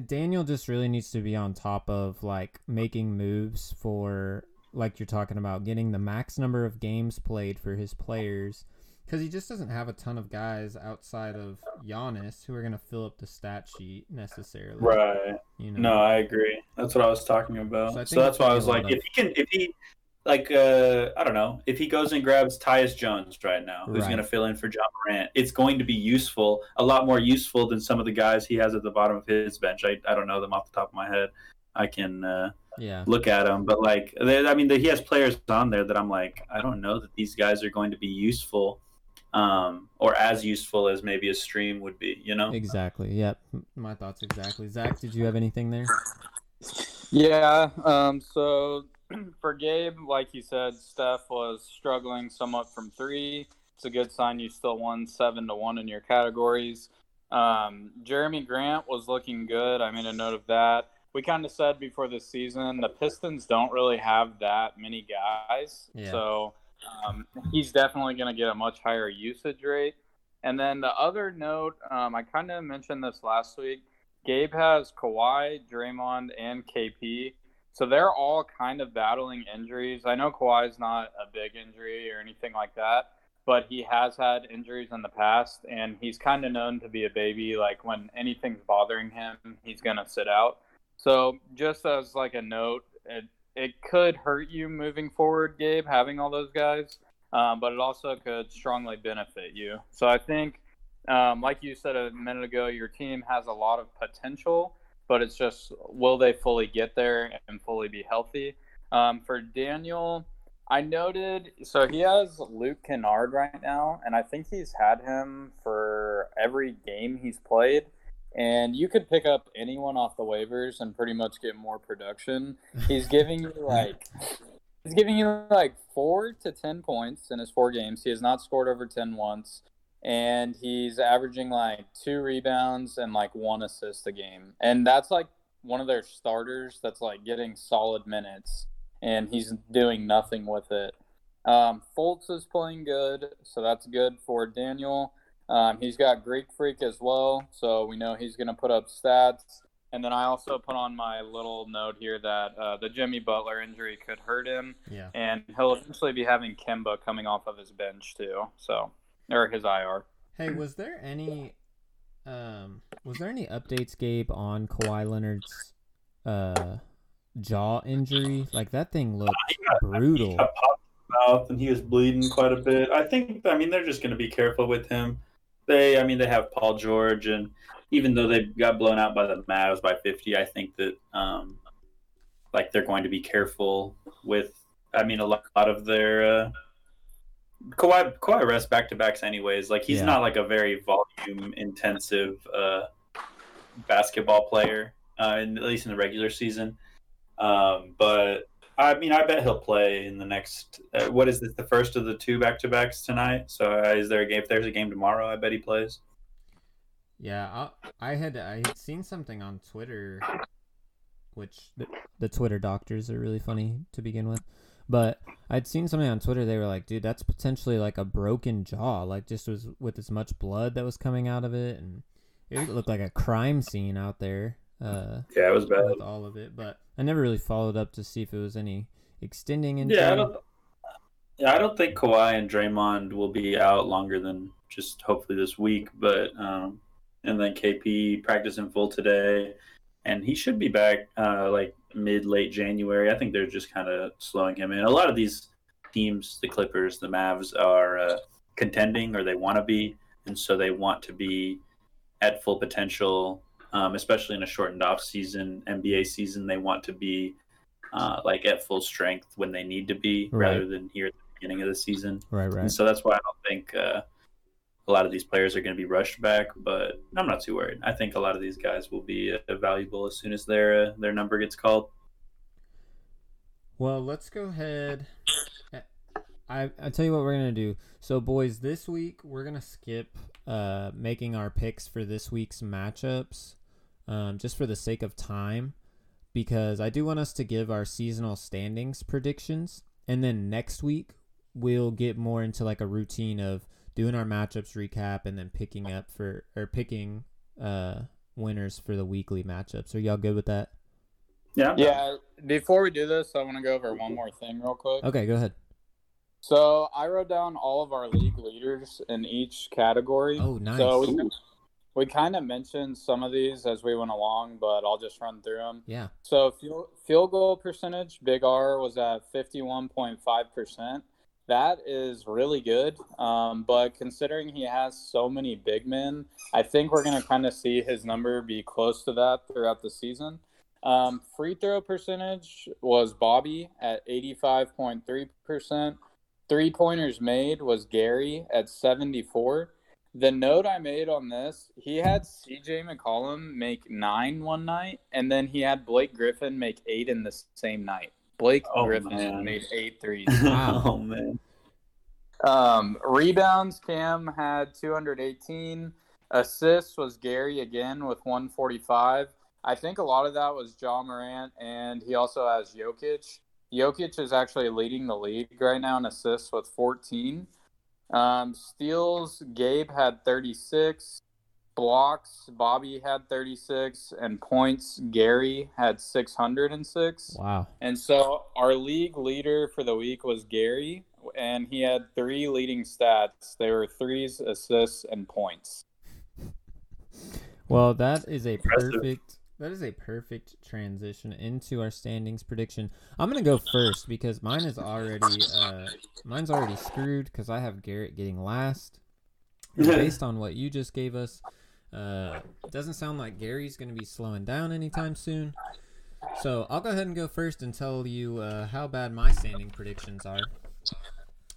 Daniel just really needs to be on top of like making moves for like you're talking about getting the max number of games played for his players because he just doesn't have a ton of guys outside of Giannis who are going to fill up the stat sheet necessarily. Right. You know. No, I agree. That's what I was talking about. So So, that's why I was like, if he can, if he, like, uh, I don't know, if he goes and grabs Tyus Jones right now, who's Right. going to fill in for Ja Morant, it's going to be useful, a lot more useful than some of the guys he has at the bottom of his bench. I, I don't know them off the top of my head. I can uh, Yeah. look at him. But like, they, I mean, he has players on there that I'm like, I don't know that these guys are going to be useful, um, or as useful as maybe a stream would be. You know? Exactly. Yep. My thoughts exactly. Zach, did you have anything there? Yeah. Um. So *clears throat* for Gabe, like you said, Steph was struggling somewhat from three. It's a good sign you still won seven to one in your categories. Um, Jerami Grant was looking good. I made a note of that. We kind of said before the season the Pistons don't really have that many guys, Yeah. so um, he's definitely going to get a much higher usage rate. And then the other note, um, I kind of mentioned this last week. Gabe has Kawhi, Draymond, and KP. So they're all kind of battling injuries. I know Kawhi's not a big injury or anything like that, but he has had injuries in the past, and he's kind of known to be a baby. Like when anything's bothering him, he's gonna sit out. So just as like a note, it it could hurt you moving forward, Gabe, having all those guys, um, but it also could strongly benefit you. So I think, um, like you said a minute ago, your team has a lot of potential but it's just will they fully get there and fully be healthy? Um, for Daniel, I noted so he has Luke Kennard right now, and I think he's had him for every game he's played. And you could pick up anyone off the waivers and pretty much get more production. He's giving you *laughs* like he's giving you like four to ten points in his four games. He has not scored over ten once and he's averaging like two rebounds and like one assist a game. And that's like one of their starters that's like getting solid minutes, and he's doing nothing with it. Um, Fultz is playing good, so that's good for Daniel. Um, he's got Greek Freak as well, so we know he's going to put up stats. And then I also put on my little note here that uh, the Jimmy Butler injury could hurt him, Yeah. and he'll eventually be having Kemba coming off of his bench too. So or his IR. Hey, was there any um was there any updates, Gabe, on Kawhi Leonard's uh jaw injury? Like that thing looked brutal. got popped in the mouth and he was bleeding quite a bit. I think I mean they're just going to be careful with him. They I mean they have Paul George and even though they got blown out by the Mavs by 50, I think that um like they're going to be careful with I mean a lot, lot of their uh Kawhi Kawhi rests back to backs anyways. Like he's Yeah. not like a very volume intensive uh basketball player, uh, in, at least in the regular season. Um, but I mean, I bet he'll play in the next. Uh, what is this? The first of the two back to backs tonight. So uh, is there a game? If there's a game tomorrow, I bet he plays. Yeah, I, I had I had seen something on Twitter, which the, the Twitter doctors are really funny to begin with. But I'd seen something on Twitter. They were like, "Dude, that's potentially like a broken jaw. Like just was with as much blood that was coming out of it, and it looked like a crime scene out there uh, Yeah, it was bad. with all of it." But I never really followed up to see if it was any extending injury. Yeah, I don't. Yeah, I don't think Kawhi and Draymond will be out longer than just hopefully this week. But um, and then KP practicing full today, and he should be back uh, like mid late January. I think they're just kind of slowing him in. A lot of these teams, the Clippers, the Mavs, are uh, contending or they want to be, and so they want to be at full potential. Um, especially in a shortened off season, NBA season, they want to be uh, like at full strength when they need to be, Right. rather than here at the beginning of the season. Right, right. And so that's why I don't think uh, a lot of these players are going to be rushed back. But I'm not too worried. I think a lot of these guys will be uh, valuable as soon as their uh, their number gets called. Well, let's go ahead. I I tell you what we're gonna do. So, boys, this week we're gonna skip uh making our picks for this week's matchups, um, just for the sake of time, because I do want us to give our seasonal standings predictions, and then next week we'll get more into like a routine of doing our matchups recap and then picking up for or picking uh winners for the weekly matchups. Are y'all good with that? Yeah. Yeah. Before we do this, I want to go over one more thing real quick. Okay, go ahead. So I wrote down all of our league leaders in each category. Oh, nice. So we, we kind of mentioned some of these as we went along, but I'll just run through them. Yeah. So field, field goal percentage, Big R was at 51.5%. That is really good. Um, but considering he has so many big men, I think we're going to kind of see his number be close to that throughout the season. Um, free throw percentage was Bobby at 85.3%. Three pointers made was Gary at 74. The note I made on this, he had CJ McCollum make nine one night, and then he had Blake Griffin make eight in the same night. Blake Oh, Griffin man. made eight threes. *laughs* Wow. oh man. Um, rebounds, Cam had 218. Assists was Gary again with 145. I think a lot of that was Ja Morant, and he also has Jokic. Jokic is actually leading the league right now in assists with 14. Um, steals, Gabe had 36. Blocks, Bobby had 36. And points, Gary had 606. Wow. And so our league leader for the week was Gary, and he had three leading stats. They were threes, assists, and points. Well, that is a perfect that is a perfect transition into our standings prediction. I'm gonna go first because mine is already uh, mine's already screwed because I have Garrett getting last. And *laughs* based on what you just gave us, uh, doesn't sound like Gary's gonna be slowing down anytime soon. So I'll go ahead and go first and tell you uh, how bad my standing predictions are.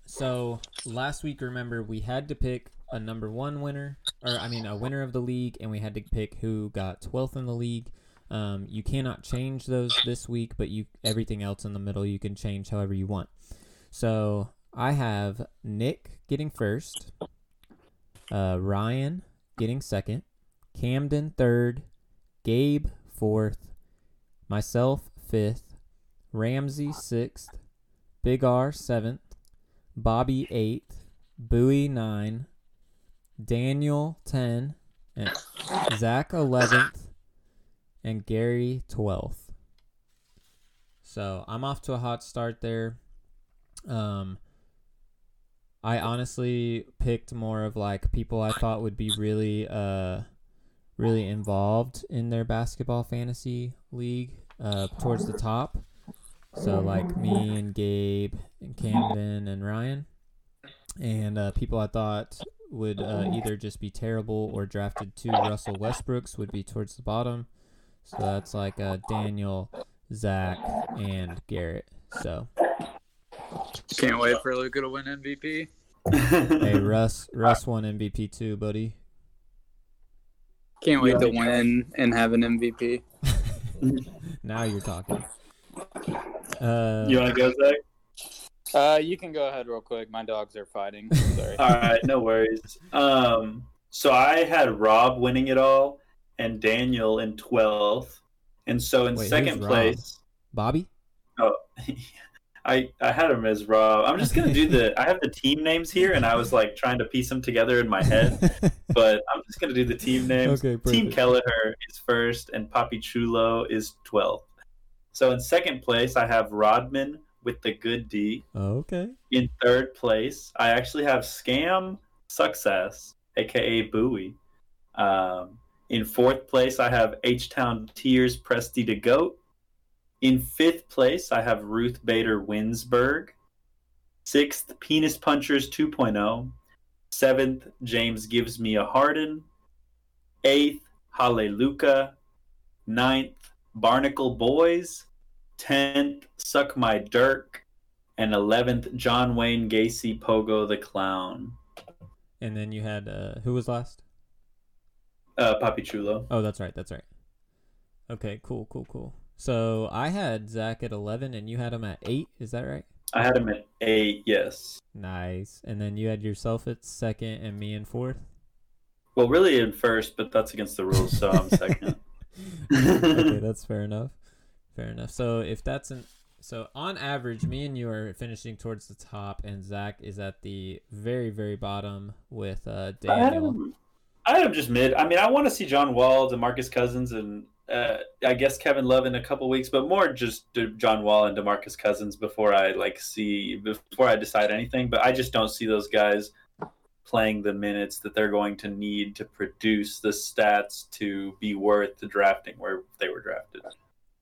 So last week, remember, we had to pick a number one winner, or I mean, a winner of the league, and we had to pick who got 12th in the league. Um, you cannot change those this week, but you everything else in the middle you can change however you want. So I have Nick getting first, uh, Ryan getting second, Camden third, Gabe fourth, myself fifth, Ramsey sixth, Big R seventh, Bobby eighth, Bowie nine, Daniel ten, and Zach eleventh, and Gary twelfth. So I'm off to a hot start there. Um, I honestly picked more of like people I thought would be really uh really involved in their basketball fantasy league uh towards the top. So like me and Gabe and Camden and Ryan, and uh, people I thought would uh, either just be terrible or drafted to Russell Westbrooks would be towards the bottom. So that's like uh, Daniel, Zach, and Garrett. So Can't wait for Luka to win MVP. *laughs* hey, Russ, Russ won MVP too, buddy. Can't wait to win and have an MVP. *laughs* now you're talking. Uh, you want to go, Zach? Uh, you can go ahead real quick. My dogs are fighting. Sorry. *laughs* All right, no worries. Um, so I had Rob winning it all and Daniel in 12th. And so in Wait, who's second Rob? place, Bobby. oh, I I had him as Rob. I'm just gonna do the. *laughs* I have the team names here, and I was like trying to piece them together in my head, but I'm just gonna do the team names. Okay, Team. Kelleher is first, and Papi Chulo is 12th. So in second place, I have Rodman with the good D. okay. In third place, I actually have Scam Success, aka Bowie. Um, in fourth place, I have H Town Tears Presty to Goat. In fifth place, I have Ruth Bader Winsberg. Sixth, Penis Punchers 2.0. Seventh, James Gives Me a Harden. Eighth, Hallelujah. Ninth, Barnacle Boys. Tenth, Suck My Dirk and 11th John Wayne Gacy Pogo the Clown. And then you had uh, who was last? Uh, Papi Chulo. Oh, that's right. That's right. Okay, cool, cool, cool. So I had Zach at eleven, and you had him at eight. Is that right? I had him at eight, yes. Nice. And then you had yourself at second, and me in fourth. Well, really in first, but that's against the rules, so I'm second. *laughs* okay, that's fair enough. Fair enough. So if that's an so on average, me and you are finishing towards the top, and Zach is at the very, very bottom with uh, I had, Daniel. him, I had him just mid. I mean, I want to see John Wall and Demarcus Cousins and uh, I guess Kevin Love in a couple weeks, but more just De- John Wall and Demarcus Cousins before I like see before I decide anything. But I just don't see those guys playing the minutes that they're going to need to produce the stats to be worth the drafting where they were drafted.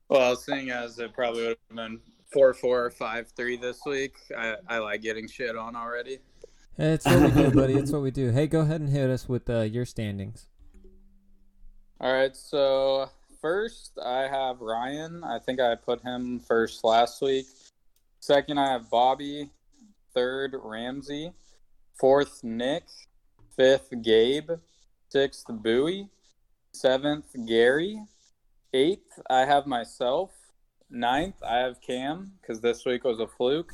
Well, seeing as it probably would have been four four or five three this week, I, I like getting shit on already. It's what we do, *laughs* buddy. It's what we do. Hey, go ahead and hit us with uh, your standings. All right, so first, I have Ryan. I think I put him first last week. Second, I have Bobby. Third, Ramsey. Fourth, Nick. Fifth, Gabe. Sixth, Bowie. Seventh, Gary. Eighth, I have myself. Ninth, I have Cam because this week was a fluke.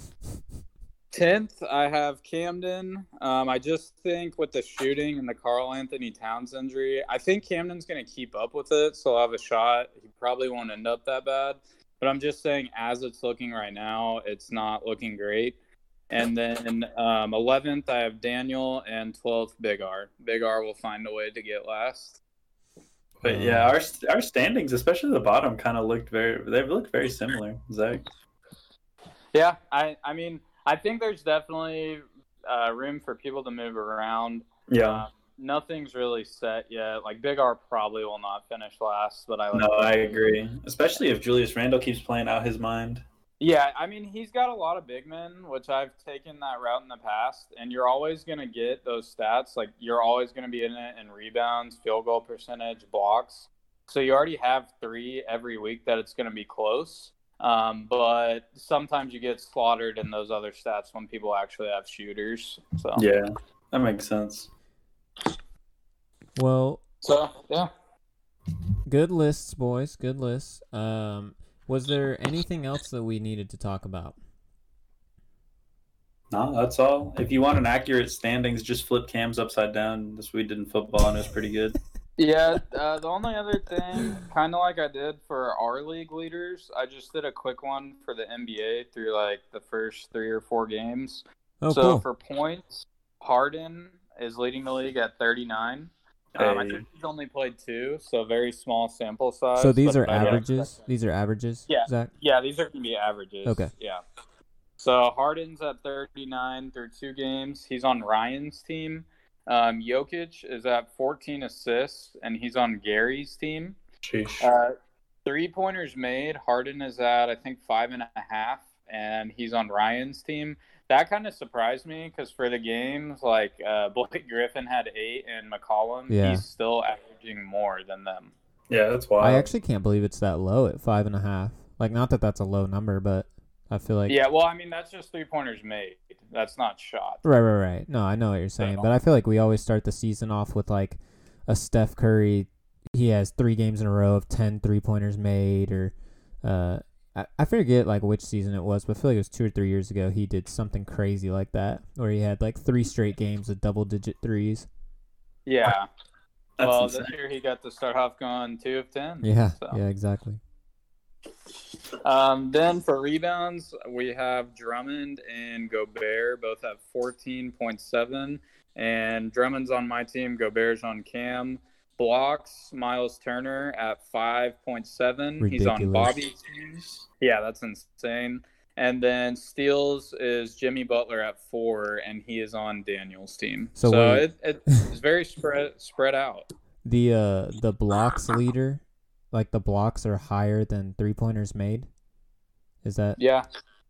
Tenth, I have Camden. Um, I just think with the shooting and the Karl Anthony Towns injury, I think Camden's going to keep up with it, so I'll have a shot. He probably won't end up that bad, but I'm just saying, as it's looking right now, it's not looking great. And then um, 11th, I have Daniel, and 12th, Big R. Big R will find a way to get last. But yeah, our our standings, especially the bottom, kind of looked very. They looked very similar. Zach. Yeah, I I mean I think there's definitely uh, room for people to move around. Yeah. Uh, nothing's really set yet. Like Big R probably will not finish last, but I like. no, I agree. Especially if Julius Randle keeps playing out his mind. Yeah, I mean he's got a lot of big men, which I've taken that route in the past, and you're always gonna get those stats. Like you're always gonna be in it in rebounds, field goal percentage, blocks. So you already have three every week that it's gonna be close. Um, but sometimes you get slaughtered in those other stats when people actually have shooters. So Yeah, that makes sense. Well, So yeah. good lists, boys. Good lists. Um, was there anything else that we needed to talk about? No, that's all. If you want an accurate standings, just flip cams upside down. This we did in football, and it was pretty good. Yeah, uh, the only other thing, kind of like I did for our league leaders, I just did a quick one for the NBA through like the first three or four games. Oh, so cool. for points, Harden is leading the league at 39. Um, I think he's only played two, so very small sample size. so these are averages. These are averages. Yeah. Zack. Yeah, these are going to be averages. Okay. Yeah. So Harden's at 39 through two games. He's on Ryan's team. Um, Jokic is at 14 assists, and he's on Gary's team. Uh, three pointers made. Harden is at I think five and a half, and he's on Ryan's team. That kind of surprised me because for the games, like uh, *laughs* Blake Griffin had eight and McCollum, Yeah. he's still averaging more than them. yeah, that's wild. I actually can't believe it's that low at five and a half. Like, not that that's a low number, but I feel like yeah, well, I mean that's just three pointers made. That's not shot. Right, right, right. No, I know what you're saying, but I feel like we always start the season off with like a Steph Curry. He has three games in a row of 10 three pointers made, or uh, I, I forget like which season it was, but I feel like it was two or three years ago. He did something crazy like that, where he had like three straight games of double digit threes. Yeah. That's well, insane. this year he got to start off going two of ten. Yeah, So. yeah, exactly. Um, then for rebounds, we have Drummond and Gobert both have 14.7. And Drummond's on my team, Gobert's on Cam. Blocks, Miles Turner at 5.7. He's on Bobby's team. Yeah, that's insane. And then steals is Jimmy Butler at four, and he is on Daniel's team. So So, it, it's *laughs* very spread spread out. The uh the blocks leader, like the blocks are higher than three pointers made. Is that? Yeah,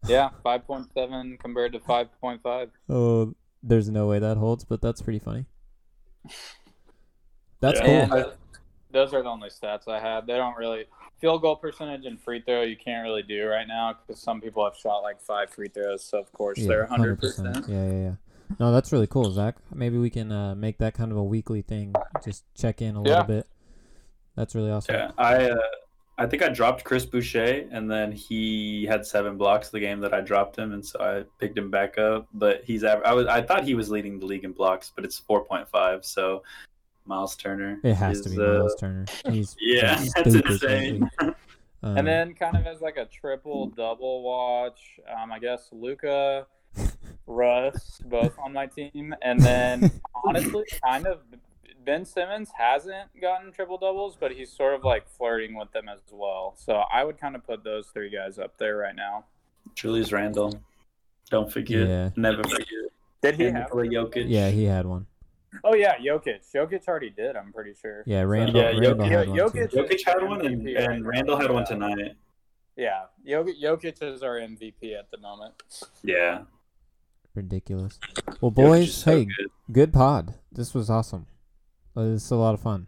yeah, 5.7 compared to 5.5. Oh, there's no way that holds, but that's pretty funny. *laughs* That's Yeah. cool. And those are the only stats I have. They don't really field goal percentage and free throw. You can't really do right now because some people have shot like five free throws. So of course they're 100. 100%. percent Yeah, yeah, yeah. No, that's really cool, Zack. Maybe we can uh, make that kind of a weekly thing. Just check in a Yeah. little bit. That's really awesome. Yeah, I uh, I think I dropped Chris Boucher, and then he had seven blocks the game that I dropped him, and so I picked him back up. But he's aver- I was I thought he was leading the league in blocks, but it's four point five. So Miles Turner. It has to be uh, Miles Turner. He's *laughs* Yeah, he's that's insane. *laughs* Um, And then kind of as like a triple double watch, um, I guess Luka, *laughs* Russ, both on my team, and then honestly, kind of Ben Simmons hasn't gotten triple doubles, but he's sort of like flirting with them as well. So I would kind of put those three guys up there right now. Julius Randle. Don't forget. Yeah. Never forget. Did he And have? Nikola Jokic. yeah, he had one. Oh yeah, Jokic. Jokic already did. I'm pretty sure. Yeah, Randle, Yeah, Randle Jokic- had one Jokic- Jokic had one, and, and. Randle had one tonight. Yeah, Jokic, Jokic is our MVP at the moment. Yeah. Ridiculous. Well, boys, so hey, good. good pod. This was awesome. Uh, This a lot of fun.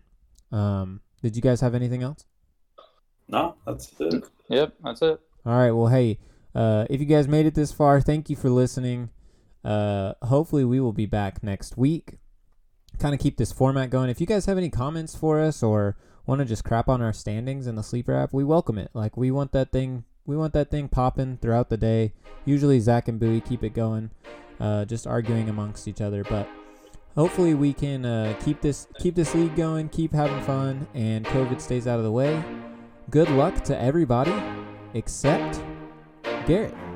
Um, did you guys have anything else? No, that's it. Yep, that's it. All right. Well, hey, uh, if you guys made it this far, thank you for listening. Uh, hopefully, we will be back next week. Kind of keep this format going. If you guys have any comments for us or want to just crap on our standings in the sleeper app, we welcome it. Like we want that thing, we want that thing popping throughout the day. Usually, Zack and Bowie keep it going, uh, just arguing amongst each other. But hopefully, we can uh, keep this keep this league going, keep having fun, and COVID stays out of the way. Good luck to everybody except Garrett.